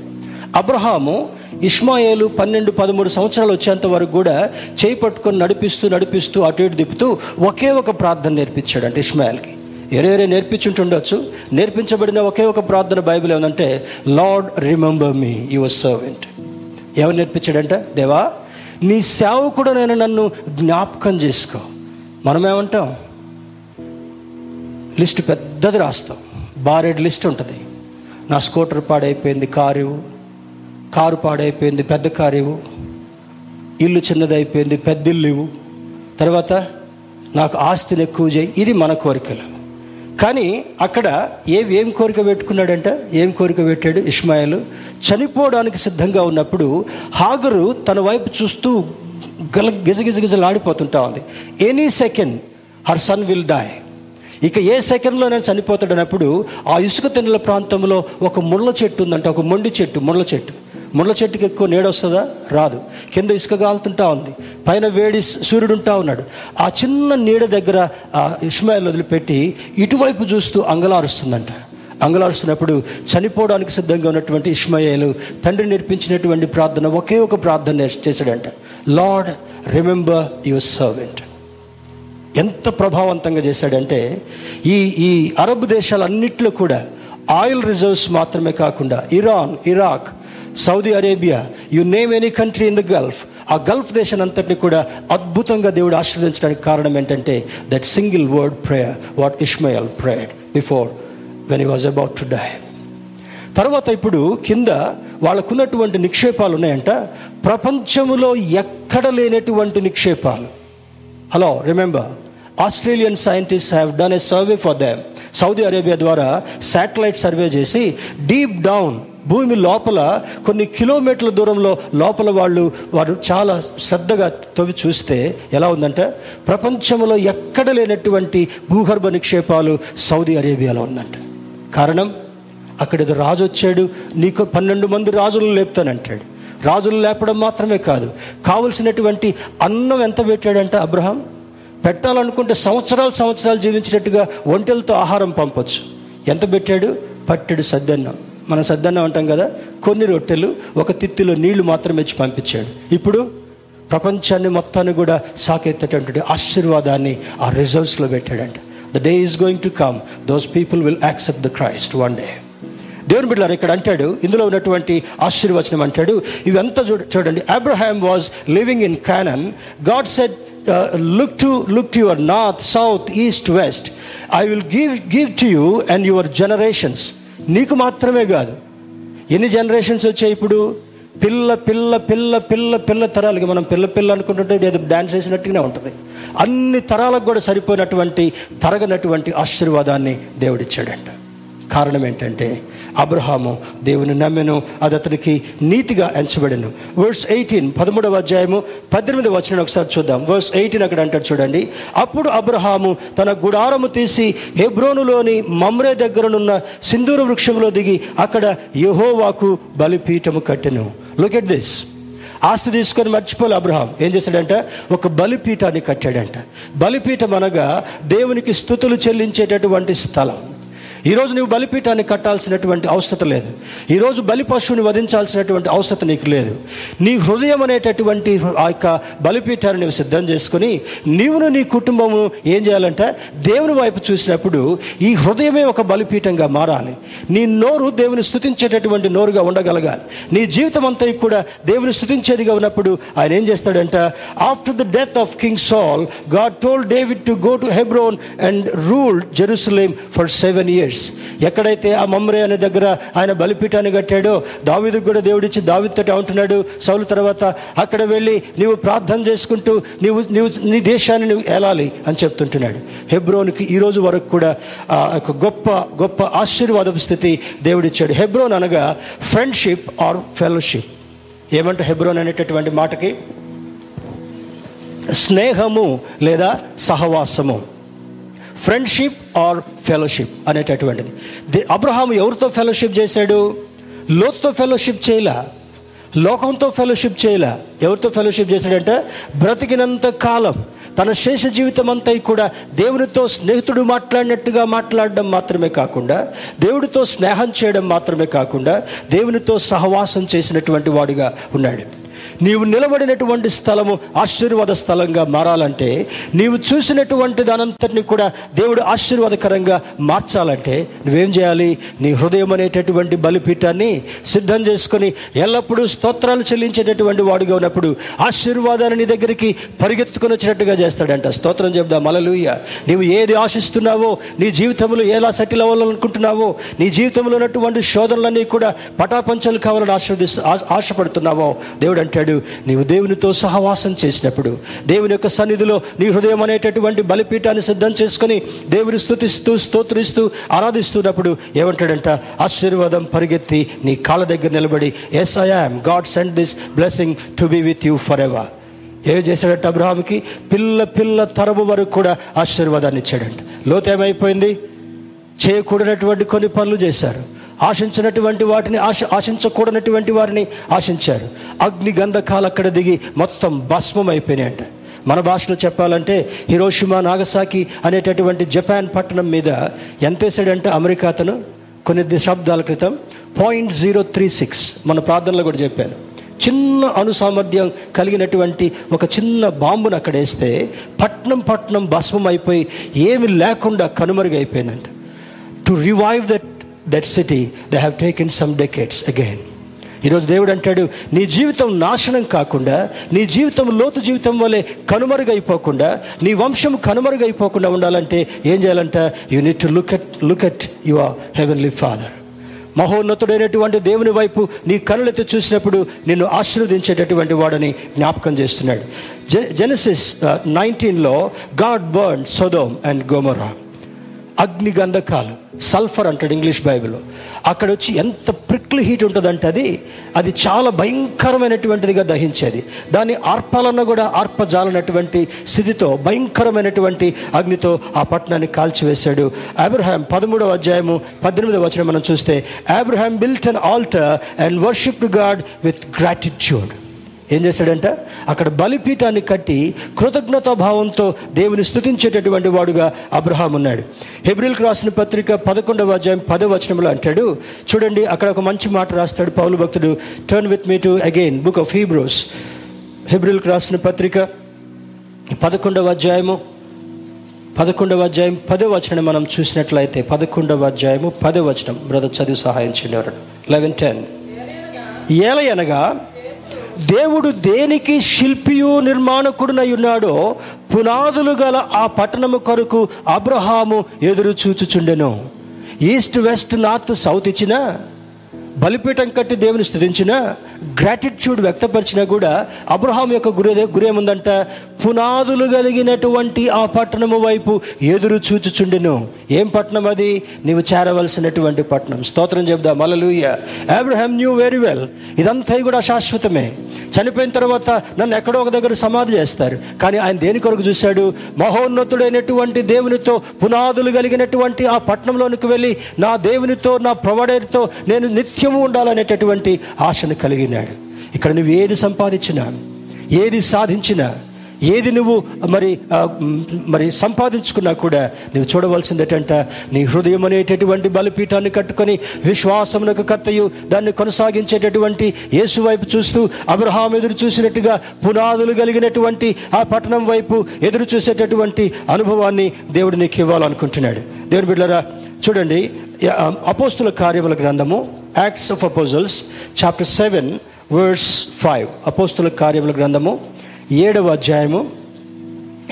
Speaker 1: అబ్రహాము ఇష్మాయేలు పన్నెండు పదమూడు సంవత్సరాలు వచ్చేంత వరకు కూడా చేయి పట్టుకొని నడిపిస్తూ నడిపిస్తూ అటు ఇటు దిప్పుతూ ఒకే ఒక ప్రార్థన నేర్పించాడంటే ఇష్మాయిల్కి. ఎరేరే నేర్పించుంటుండొచ్చు. నేర్పించబడిన ఒకే ఒక ప్రార్థన Bible ఏమందంటే Lord remember me your servant ఎవరు నేర్పించాడంట? దేవా నీ సేవకుడు నేను నన్ను జ్ఞాపకం చేసుకో. మనం ఏమంటాం లిస్ట్ పెద్దది రాస్తాం. బారెడ్ లిస్ట్ ఉంటుంది. నా స్కూటర్ పాడైపోయింది కారు ఇవ్వు. కారు పాడైపోయింది పెద్ద కారు ఇవ్వు. ఇల్లు చిన్నదైపోయింది పెద్ద ఇల్లు ఇవ్వు. తర్వాత నాకు ఆస్తిని ఎక్కువ చేయి. ఇది మన కోరికలు. కానీ అక్కడ ఏవి ఏం కోరిక పెట్టుకున్నాడంట? ఏం కోరిక పెట్టాడు ఇస్మాయిల్ చనిపోవడానికి సిద్ధంగా ఉన్నప్పుడు హాగరు తన వైపు చూస్తూ గల గిజగిజగిజలాడిపోతుంటా ఉంది. Any second her son will die. ఇక ఏ సెకండ్లో నేను చనిపోతాడన్నప్పుడు ఆ ఇసుక తిన్నెల ప్రాంతంలో ఒక ముళ్ళ చెట్టు ఉందంట ఒక మొండి చెట్టు ముళ్ళ చెట్టు. ముళ్ళ చెట్టుకి ఎక్కువ నీడొస్తుందా రాదు. కింద ఇసుక గాలుతుంటా ఉంది. పైన వేడి సూర్యుడు ఉంటా ఉన్నాడు. ఆ చిన్న నీడ దగ్గర ఆ ఇస్మాయిల్ వదిలిపెట్టి ఇటువైపు చూస్తూ అంగలారుస్తుందంట. అంగలారుస్తున్నప్పుడు చనిపోవడానికి సిద్ధంగా ఉన్నటువంటి ఇస్మాయిలు తండ్రి నేర్పించినటువంటి ప్రార్థన ఒకే ఒక ప్రార్థన చేశాడంట. Lord remember your servant. ఎంత ప్రభావవంతంగా చేశాడంటే ఈ ఈ అరబ్ దేశాలన్నింటిలో కూడా ఆయిల్ రిజర్వ్స్ మాత్రమే కాకుండా Iran Iraq Saudi Arabia you name any country in the Gulf ఆ గల్ఫ్ దేశానంతటిని కూడా అద్భుతంగా దేవుడు ఆశీర్వదించడానికి కారణం ఏంటంటే that single word prayer what Ishmael prayer before when he was about to die తర్వాత ఇప్పుడు కింద వాళ్ళకున్నటువంటి నిక్షేపాలు ఉన్నాయంట. ప్రపంచములో ఎక్కడ లేనటువంటి నిక్షేపాలు. Hello remember Australian scientist have done a survey for them Saudi Arabia ద్వారా శాటిలైట్ సర్వే చేసి డీప్ డౌన్ భూమి లోపల కొన్ని కిలోమీటర్ల దూరంలో లోపల వాళ్ళు వారు చాలా శ్రద్ధగా తవ్వి చూస్తే ఎలా ఉందంటే ప్రపంచంలో ఎక్కడ లేనటువంటి భూగర్భ నిక్షేపాలు సౌదీ అరేబియాలో ఉందంట. కారణం అక్కడ ఏదో రాజు వచ్చాడు నీకు పన్నెండు మంది రాజులను లేపుతానంటాడు. రాజులు లేపడం మాత్రమే కాదు కావలసినటువంటి అన్నం ఎంత పెట్టాడంట అబ్రహాం? పెట్టాలనుకుంటే సంవత్సరాలు సంవత్సరాలు జీవించినట్టుగా ఒంటెలతో ఆహారం పంపొచ్చు. ఎంత పెట్టాడు? పట్టెడు సద్దన్నం. మనం సద్దన్నం ఉంటాం కదా కొన్ని రొట్టెలు ఒక తిత్తిలో నీళ్ళు మాత్రం ఇచ్చి పంపించాడు. ఇప్పుడు ప్రపంచాన్ని మొత్తాన్ని కూడా సాకెత్తేటటువంటి ఆశీర్వాదాన్ని ఆ రిజర్వ్స్లో పెట్టాడంట. The day is going to come those people will accept the Christ one day దేవుని బిడ్డలారు ఇక్కడ అంటాడు ఇందులో ఉన్నటువంటి ఆశీర్వచనం అంటాడు ఇవంతా చూడ చూడండి Abraham was living in Canaan God said look to look to your north south east west I will give give to you and your generations నీకు మాత్రమే కాదు. ఎన్ని జనరేషన్స్ వచ్చాయి ఇప్పుడు? పిల్ల పిల్ల పిల్ల పిల్ల పిల్ల తరాలకి మనం పిల్ల పిల్ల అనుకుంటుంటే ఏదో డాన్స్ వేసినట్టుగానే ఉంటుంది. అన్ని తరాలకు కూడా సరిపోయినటువంటి తరగనటువంటి ఆశీర్వాదాన్ని దేవుడిచ్చాడంట. కారణం ఏంటంటే అబ్రహాము దేవుని నమ్మెను అది అతనికి నీతిగా ఎంచబడను. వర్స్ ఎయిటీన్ పదమూడవ అధ్యాయము పద్దెనిమిది వచ్చిన ఒకసారి చూద్దాం. వర్స్ ఎయిటీన్ అక్కడ అంటాడు చూడండి. అప్పుడు అబ్రహాము తన గుడారము తీసి హెబ్రోనులోని మమ్రే దగ్గరనున్న సింధూర వృక్షంలో దిగి అక్కడ యహోవాకు బలిపీఠము కట్టెను. లుక్ ఎట్ దిస్ ఆస్తి తీసుకొని మర్చిపోలే అబ్రహాం. ఏం చేశాడంట? ఒక బలిపీఠాన్ని కట్టాడంట. బలిపీఠం అనగా దేవునికి స్థుతులు చెల్లించేటటువంటి స్థలం. ఈరోజు నువ్వు బలిపీఠాన్ని కట్టాల్సినటువంటి అవసరం లేదు. ఈరోజు బలి పశువుని వధించాల్సినటువంటి అవసరం నీకు లేదు. నీ హృదయం అనేటటువంటి ఆ యొక్క బలిపీఠాన్ని నువ్వు సిద్ధం చేసుకుని నీవును నీ కుటుంబము ఏం చేయాలంటే? దేవుని వైపు చూసినప్పుడు ఈ హృదయమే ఒక బలిపీఠంగా మారాలి. నీ నోరు దేవుని స్థుతించేటటువంటి నోరుగా ఉండగలగాలి. నీ జీవితం అంతా కూడా దేవుని స్థుతించేదిగా ఉన్నప్పుడు ఆయన ఏం చేస్తాడంట? After the death of King Saul God told David to go to Hebron and rule Jerusalem for seven years ఎక్కడైతే ఆ మమ్రే అనే దగ్గర ఆయన బలిపీఠాన్ని కట్టాడో దావిదికి కూడా దేవుడిచ్చి దావితోటి ఉంటున్నాడు సౌలు తర్వాత అక్కడ వెళ్ళి నీవు ప్రార్థన చేసుకుంటూ నీవు నీవు నీ దేశాన్ని నువ్వు ఏలాలి అని చెప్తుంటున్నాడు. హెబ్రోన్కి ఈ రోజు వరకు కూడా ఒక గొప్ప గొప్ప ఆశీర్వాదపు స్థితి దేవుడిచ్చాడు. హెబ్రోన్ అనగా ఫ్రెండ్షిప్ ఆర్ ఫెలోషిప్ ఏమంటే హెబ్రోన్ అనేటటువంటి మాటకి? స్నేహము లేదా సహవాసము. ఫ్రెండ్షిప్ ఆర్ ఫెలోషిప్ అనేటటువంటిది. అబ్రహాం ఎవరితో ఫెలోషిప్ చేశాడు? లోతుతో ఫెలోషిప్ చేయలే? లోకంతో ఫెలోషిప్ చేయలే? ఎవరితో ఫెలోషిప్ చేశాడంటే బ్రతికినంత కాలం తన శేష జీవితం అంతా కూడా దేవునితో స్నేహితుడు మాట్లాడినట్టుగా మాట్లాడడం మాత్రమే కాకుండా దేవుడితో స్నేహం చేయడం మాత్రమే కాకుండా దేవునితో సహవాసం చేసినటువంటి వాడిగా ఉన్నాడు. నీవు నిలబడినటువంటి స్థలము ఆశీర్వాద స్థలంగా మారాలంటే నీవు చూసినటువంటి దానంతటిని కూడా దేవుడు ఆశీర్వాదకరంగా మార్చాలంటే నువ్వేం చేయాలి? నీ హృదయం అనేటటువంటి బలిపీఠాన్ని సిద్ధం చేసుకొని ఎల్లప్పుడూ స్తోత్రాలు చెల్లించేటటువంటి వాడుగా ఉన్నప్పుడు ఆశీర్వాదాన్ని నీ దగ్గరికి పరిగెత్తుకొని వచ్చినట్టుగా చేస్తాడంట. స్తోత్రం చెప్దాం. మలలుయ్య నీవు ఏది ఆశిస్తున్నావో నీ జీవితంలో ఎలా సెటిల్ అవ్వాలనుకుంటున్నావో నీ జీవితంలో ఉన్నటువంటి శోధనలన్నీ కూడా పటాపంచలు కావాలని ఆశీర్వదిస్తూ ఆశపడుతున్నావో దేవుడు అంటాడు నీవు దేవునితో సహవాసం చేసినప్పుడు దేవుని యొక్క సన్నిధిలో నీ హృదయం అనేటటువంటి బలిపీఠాన్ని సిద్ధం చేసుకొని దేవుని స్థుతిస్తూ స్తోత్రిస్తూ ఆరాధిస్తున్నప్పుడు ఏమంటాడంట? ఆశీర్వాదం పరిగెత్తి నీ కాళ్ళ దగ్గర నిలబడి yes I am God send this blessing to be with you forever ఏమి చేశాడంట అబ్రహాంకి పిల్ల పిల్ల తరము వరకు కూడా ఆశీర్వాదాన్ని ఇచ్చాడంట. లోతేమైపోయింది? చేయకూడనటువంటి కొన్ని పనులు చేశారు. ఆశించినటువంటి వాటిని ఆశ ఆశించకూడనటువంటి వారిని ఆశించారు. అగ్ని గంధకాలు అక్కడ దిగి మొత్తం భస్మం అయిపోయినాయంట మన భాషలో చెప్పాలంటే హిరోషిమా నాగసాకి అనేటటువంటి జపాన్ పట్టణం మీద ఎంత వేసాడంటే అమెరికా అతను? కొన్ని దశాబ్దాల క్రితం పాయింట్ జీరో త్రీ సిక్స్ మన ప్రార్థనలో కూడా చెప్పాను. చిన్న అణుసామర్థ్యం కలిగినటువంటి ఒక చిన్న బాంబును అక్కడ వేస్తే పట్నం పట్నం భస్మం అయిపోయి ఏమి లేకుండా కనుమరుగైపోయిందంట. To revive that that city they have taken some decades again ఈరోజు దేవుడు అంటాడు నీ జీవితం నాశనం కాకుండా నీ జీవితం లోతు జీవితం వలె కనుమరుగైపోకుండా నీ వంశం కనుమరుగైపోకుండా ఉండాలంటే ఏం చేయాలంట? You need to look at look at your heavenly father మహోన్నతుడైనటువంటి దేవుని వైపు నీ కనులెత్తి చూసినప్పుడు నిన్ను ఆశీర్వదించేటటువంటి వాడని జ్ఞాపకం చేస్తున్నాడు. జె జెనసిస్ నైన్టీన్లో God burn Sodom and Gomorrah అగ్ని గంధకాలు సల్ఫర్ అంటాడు ఇంగ్లీష్ బైబిల్లో. అక్కడ వచ్చి ఎంత ప్రిక్లి హీట్ ఉంటుందంటే అది అది చాలా భయంకరమైనటువంటిదిగా దహించేది. దాన్ని ఆర్పాలన్న కూడా ఆర్పజాలనటువంటి స్థితితో భయంకరమైనటువంటి అగ్నితో ఆ పట్టణాన్ని కాల్చివేశాడు. అబ్రహాం పదమూడవ అధ్యాయము పద్దెనిమిదవ వచనం మనం చూస్తే Abraham built an altar and worship God with gratitude. ఏం చేశాడంట? అక్కడ బలిపీఠాన్ని కట్టి కృతజ్ఞతా భావంతో దేవుని స్థుతించేటటువంటి వాడుగా అబ్రహాం ఉన్నాడు. హెబ్రిల్కి రాసిన పత్రిక పదకొండవ అధ్యాయం పదవచనంలో అంటాడు చూడండి అక్కడ ఒక మంచి మాట రాస్తాడు పౌలు భక్తుడు. Turn with me to again book of Hebrews హెబ్రిల్కి రాసిన పత్రిక పదకొండవ అధ్యాయము పదకొండవ అధ్యాయం పదవచనం మనం చూసినట్లయితే పదకొండవ అధ్యాయము పదవచనం బ్రదర్ చదివి సహాయం చేయడం లెవెన్ టెన్ ఏలయనగా దేవుడు దేనికి శిల్పియు నిర్మాణకుడునై ఉన్నాడో పునాదులు గల ఆ పట్టణము కొరకు అబ్రహాము ఎదురు చూచుచుండెను. ఈస్ట్ వెస్ట్ నార్త్ సౌత్ ఇచ్చిన బలిపీఠం కట్టి దేవుని స్థుతించిన గ్రాటిట్యూడ్ వ్యక్తపరిచినా కూడా అబ్రహాం యొక్క గురి గురేముందంట పునాదులు కలిగినటువంటి ఆ పట్టణము వైపు ఎదురు చూచుచుండెను. ఏం పట్టణం అది? నీవు చేరవలసినటువంటి పట్టణం. స్తోత్రం చెబుదా. మలలుయ అబ్రహాం న్యూ వెరీ వెల్ ఇదంతా కూడా శాశ్వతమే. చనిపోయిన తర్వాత నన్ను ఎక్కడో ఒక దగ్గర సమాధి చేస్తారు. కానీ ఆయన దేని కొరకు చూశాడు? మహోన్నతుడైనటువంటి దేవునితో పునాదులు కలిగినటువంటి ఆ పట్టణంలోనికి వెళ్ళి నా దేవునితో నా ప్రొవైడర్తో నేను నిత్యము ఉండాలనేటటువంటి ఆశను కలిగినాడు ఇక్కడ నువ్వు ఏది సంపాదించినా ఏది సాధించినా ఏది నువ్వు మరి మరి సంపాదించుకున్నా కూడా నువ్వు చూడవలసింది ఏంటంటే నీ హృదయం అనేటటువంటి బలిపీఠాన్ని కట్టుకొని విశ్వాసమునకు కర్తయు దాన్ని కొనసాగించేటటువంటి యేసు వైపు చూస్తూ అబ్రహాం ఎదురు చూసినట్టుగా పునాదులు కలిగినటువంటి ఆ పట్టణం వైపు ఎదురు చూసేటటువంటి అనుభవాన్ని దేవుడు నీకు ఇవ్వాలనుకుంటున్నాడు. దేవుని బిడ్డరా చూడండి అపోస్తుల కార్యముల గ్రంథము Acts of Apostles chapter seven verse five అపోస్తుల కార్యముల గ్రంథము ఏడవ అధ్యాయము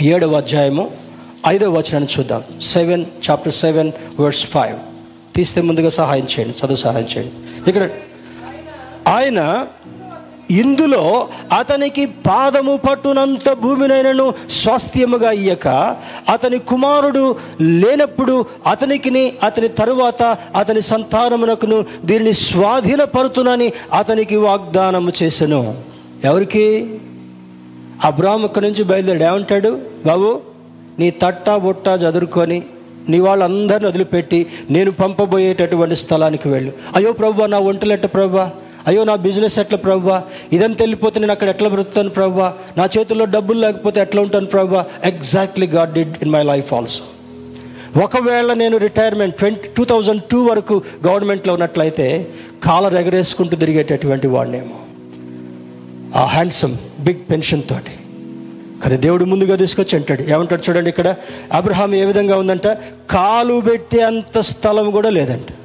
Speaker 1: ఏడవ అధ్యాయము ఐదవ వచనాన్ని చూద్దాం. Seven chapter seven verse five తీస్తే ముందుగా సహాయం చేయండి చదువు సహాయం చేయండి. ఇక్కడ ఆయన ఇందులో అతనికి పాదము పట్టునంత భూమినైనను స్వాస్థ్యముగా ఇయ్యక అతని కుమారుడు లేనప్పుడు అతనికిని అతని తరువాత అతని సంతానమునకును దీనిని స్వాధీనపరుతునని అతనికి వాగ్దానము చేశాను ఎవరికి? అబ్రాహం ఇక్కడి నుంచి బయలుదేరాడు. ఏమంటాడు? బాబు నీ తట్టా బుట్ట చదురుకొని నీ వాళ్ళందరిని వదిలిపెట్టి నేను పంపబోయేటటువంటి స్థలానికి వెళ్ళు. అయ్యో ప్రభు నా ఒంటలెట్ట ప్రభా. అయ్యో నా బిజినెస్ ఎట్లా ప్రభు ఇదంతా వెళ్ళిపోతే నేను అక్కడ ఎట్లా బ్రతుకుతాను ప్రభు నా చేతుల్లో డబ్బులు లేకపోతే ఎట్లా ఉంటాను ప్రభు exactly God did in my life also ఒకవేళ నేను retirement twenty two thousand two వరకు గవర్నమెంట్లో ఉన్నట్లయితే కాలర్ ఎగరేసుకుంటూ తిరిగేటటువంటి వాడినేమో. ఆ హ్యాండ్సమ్ బిగ్ పెన్షన్ తోటి. కానీ దేవుడు ముందుగా తీసుకొచ్చి అంటాడు. ఏమంటాడు చూడండి ఇక్కడ? అబ్రహాం ఏ విధంగా ఉందంట? కాలు పెట్టే అంత స్థలం కూడా లేదంట.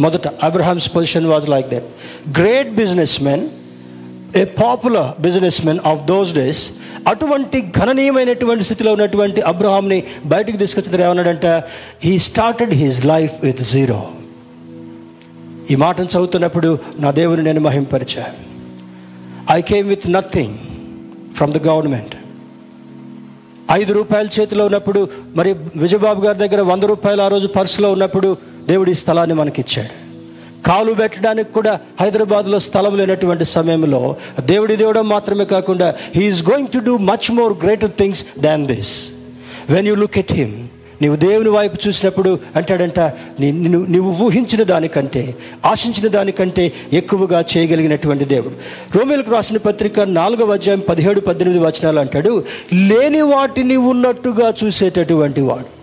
Speaker 1: మొదట Abraham's position was like that great business men a popular business men of those days అటువంటి గణనీయమైనటువంటి స్థితిలో ఉన్నటువంటి అబ్రహాంని బయటకు తీసుకొచ్చిన ఏమన్నాడంట he started his life with zero ఈ మాటను చదువుతున్నప్పుడు నా దేవుని నేను మహింపరిచా. I came with nothing from the government ఐదు రూపాయల చేతిలో ఉన్నప్పుడు మరి విజయబాబు గారి దగ్గర వంద రూపాయలు ఆ రోజు పర్సులో ఉన్నప్పుడు దేవుడు ఈ స్థలాన్ని మనకిచ్చాడు. కాలు పెట్టడానికి కూడా హైదరాబాద్లో స్థలం లేనటువంటి సమయంలో దేవుడి దేవుడు మాత్రమే కాకుండా he's going to do much more greater things than this when you look at him నీవు దేవుని వైపు చూసినప్పుడు అంటాడంట నీ- నువ్వు ఊహించిన దానికంటే ఆశించిన దానికంటే ఎక్కువగా చేయగలిగినటువంటి దేవుడు. రోమిలకు రాసిన పత్రిక నాలుగవ అధ్యాయం పదిహేడు పద్దెనిమిది వచనాలు అంటాడు లేని వాటిని ఉన్నట్టుగా చూసేటటువంటి వాడు.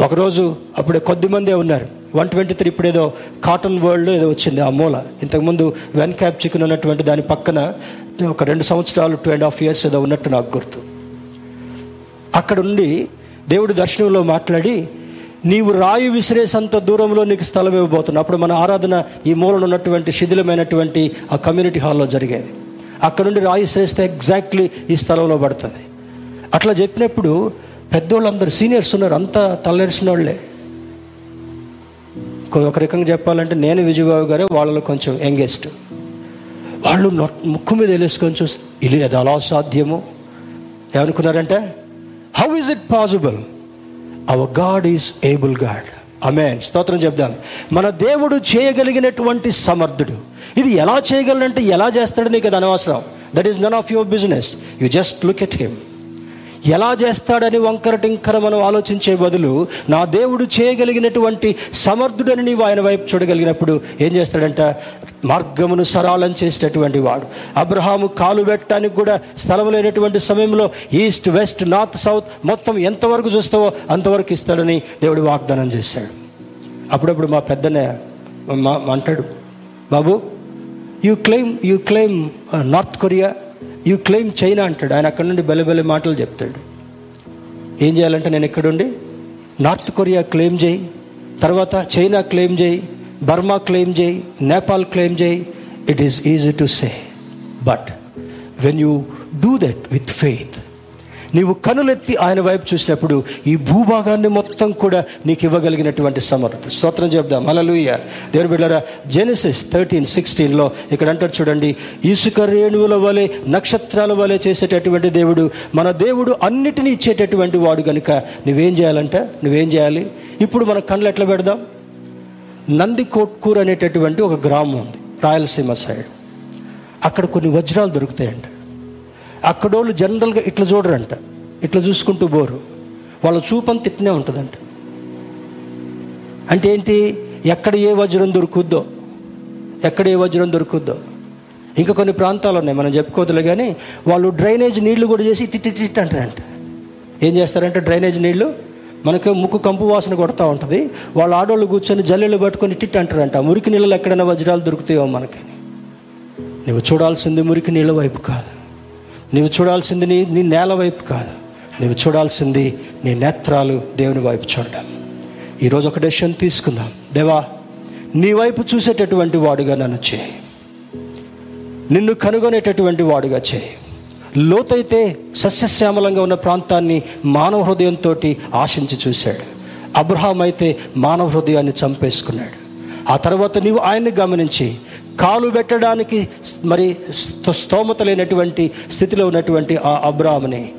Speaker 1: ఒకరోజు అప్పుడే కొద్ది మందే ఉన్నారు. వన్ ట్వంటీ త్రీ ఇప్పుడు ఏదో కాటన్ వరల్డ్ ఏదో వచ్చింది ఆ మూల. ఇంతకుముందు వెన్ క్యాప్ చికెన్ ఉన్నటువంటి దాని పక్కన ఒక రెండు సంవత్సరాలు టూ అండ్ హాఫ్ ఇయర్స్ ఏదో ఉన్నట్టు నాకు గుర్తు. అక్కడ ఉండి దేవుడు దర్శనంలో మాట్లాడి నీవు రాయు విసిరేసంత దూరంలో నీకు స్థలం ఇవ్వబోతున్నా. అప్పుడు మన ఆరాధన ఈ మూలన ఉన్నటువంటి శిథిలమైనటువంటి ఆ కమ్యూనిటీ హాల్లో జరిగేది. అక్కడ నుండి రాయి విసిరేస్తే ఎగ్జాక్ట్లీ ఈ స్థలంలో పడుతుంది. అట్లా చెప్పినప్పుడు పెద్దోళ్ళందరూ సీనియర్స్ ఉన్నారు అంతా తలనెరిసిన వాళ్ళే. ఒక రకంగా చెప్పాలంటే నేను విజయబాబు గారే వాళ్ళలో కొంచెం యంగెస్ట్. వాళ్ళు ముక్కు మీద వెళ్ళేసుకొని చూసి ఇది అది అలా సాధ్యము ఏమనుకున్నారంటే how is it possible our God is able God amen స్తోత్రం చెప్దాం. మన దేవుడు చేయగలిగినటువంటి సమర్థుడు. ఇది ఎలా చేయగలనంటే ఎలా చేస్తాడో నీకు అది అనవసరం. That is none of your business you just look at him ఎలా చేస్తాడని వంకర టింకర మనం ఆలోచించే బదులు నా దేవుడు చేయగలిగినటువంటి సమర్థుడని నీవు ఆయన వైపు చూడగలిగినప్పుడు ఏం చేస్తాడంట? మార్గమును సరాలం చేసేటటువంటి వాడు. అబ్రహాము కాలు పెట్టడానికి కూడా స్థలం లేనటువంటి సమయంలో ఈస్ట్ వెస్ట్ నార్త్ సౌత్ మొత్తం ఎంతవరకు చూస్తావో అంతవరకు ఇస్తాడని దేవుడు వాగ్దానం చేశాడు. అప్పుడప్పుడు మా పెద్దనే మా అంటాడు బాబు you claim you claim North Korea you claim China అంటాడు. ఆయన అక్కడ నుండి బెల్ల మాటలు చెప్తాడు. ఏం చేయాలంటే నేను ఎక్కడుండి నార్త్ కొరియా క్లెయిమ్ చేయి తర్వాత చైనా క్లెయిమ్ చేయి బర్మా క్లెయిమ్ చేయి నేపాల్ క్లెయిమ్ చేయి. It is easy to say but when you do that with faith నీవు కనులెత్తి ఆయన వైపు చూసినప్పుడు ఈ భూభాగాన్ని మొత్తం కూడా నీకు ఇవ్వగలిగినటువంటి సమర్థ స్తోత్రం చెప్దాం. హల్లెలూయ. దేవుని బిడ్డారా జెనసిస్ థర్టీన్ సిక్స్టీన్లో ఇక్కడ అంటారు చూడండి ఇసుక రేణువుల వలె నక్షత్రాల వలె చేసేటటువంటి దేవుడు మన దేవుడు అన్నిటినీ ఇచ్చేటటువంటి వాడు కనుక నువ్వేం చేయాలంట? నువ్వేం చేయాలి? ఇప్పుడు మన కళ్ళు ఎట్లా పెడదాం? నందికోట్కూర్ అనేటటువంటి ఒక గ్రామం ఉంది రాయలసీమ సైడ్. అక్కడ కొన్ని వజ్రాలు దొరుకుతాయంట. అక్కడోళ్ళు జనరల్గా ఇట్లా చూడరంట. ఇట్లా చూసుకుంటూ పోరు వాళ్ళ చూపంత ఇట్నే ఉంటుందంట. అంటే ఏంటి? ఎక్కడ ఏ వజ్రం దొరుకుద్దో? ఎక్కడ ఏ వజ్రం దొరుకుద్దో? ఇంకా కొన్ని ప్రాంతాలు ఉన్నాయి మనం చెప్పుకోవద్దులే కానీ వాళ్ళు డ్రైనేజ్ నీళ్ళు కూడా చేసి తిట్టి తిట్టి అంటారంట. ఏం చేస్తారంటే డ్రైనేజ్ నీళ్ళు? మనకు ముక్కు కంపు వాసన కొడతా ఉంటుంది. వాళ్ళ ఆడోళ్ళు కూర్చొని జల్లెళ్ళు పట్టుకొని టిట్ అంటారంట. మురికి నీళ్ళలో ఎక్కడైనా వజ్రాలు దొరుకుతాయో మనకని నువ్వు చూడాల్సింది మురికి నీళ్ళ వైపు కాదు. నువ్వు చూడాల్సింది నీ నీ నేల వైపు కాదు. నువ్వు చూడాల్సింది నీ నేత్రాలు దేవుని వైపు చూడడం. ఈరోజు ఒక డెసిషన్ తీసుకుందాం. దేవా నీ వైపు చూసేటటువంటి వాడుగా నన్ను చేయి. నిన్ను కనుగొనేటటువంటి వాడుగా చేయి. లోతైతే సస్యశ్యామలంగా ఉన్న ప్రాంతాన్ని మానవ హృదయంతో ఆశించి చూశాడు. అబ్రహాం అయితే మానవ హృదయాన్ని చంపేసుకున్నాడు. ఆ తర్వాత నీవు ఆయన్ని గమనించి కాలు పెట్టడానికి మరి స్తోమత లేనటువంటి స్థితిలో ఉన్నటువంటి ఆ అబ్రాహ్మని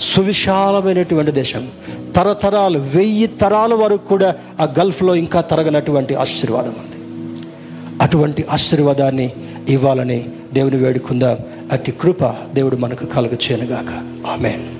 Speaker 1: సువిశాలమైనటువంటి దేశం. తరతరాలు వెయ్యి తరాల వరకు కూడా ఆ గల్ఫ్లో ఇంకా తరగనటువంటి ఆశీర్వాదం ఉంది. అటువంటి ఆశీర్వాదాన్ని ఇవ్వాలని దేవుని వేడుకుందాం. అట్టి కృప దేవుడు మనకు కలుగ చేయనుగాక ఆమెన్.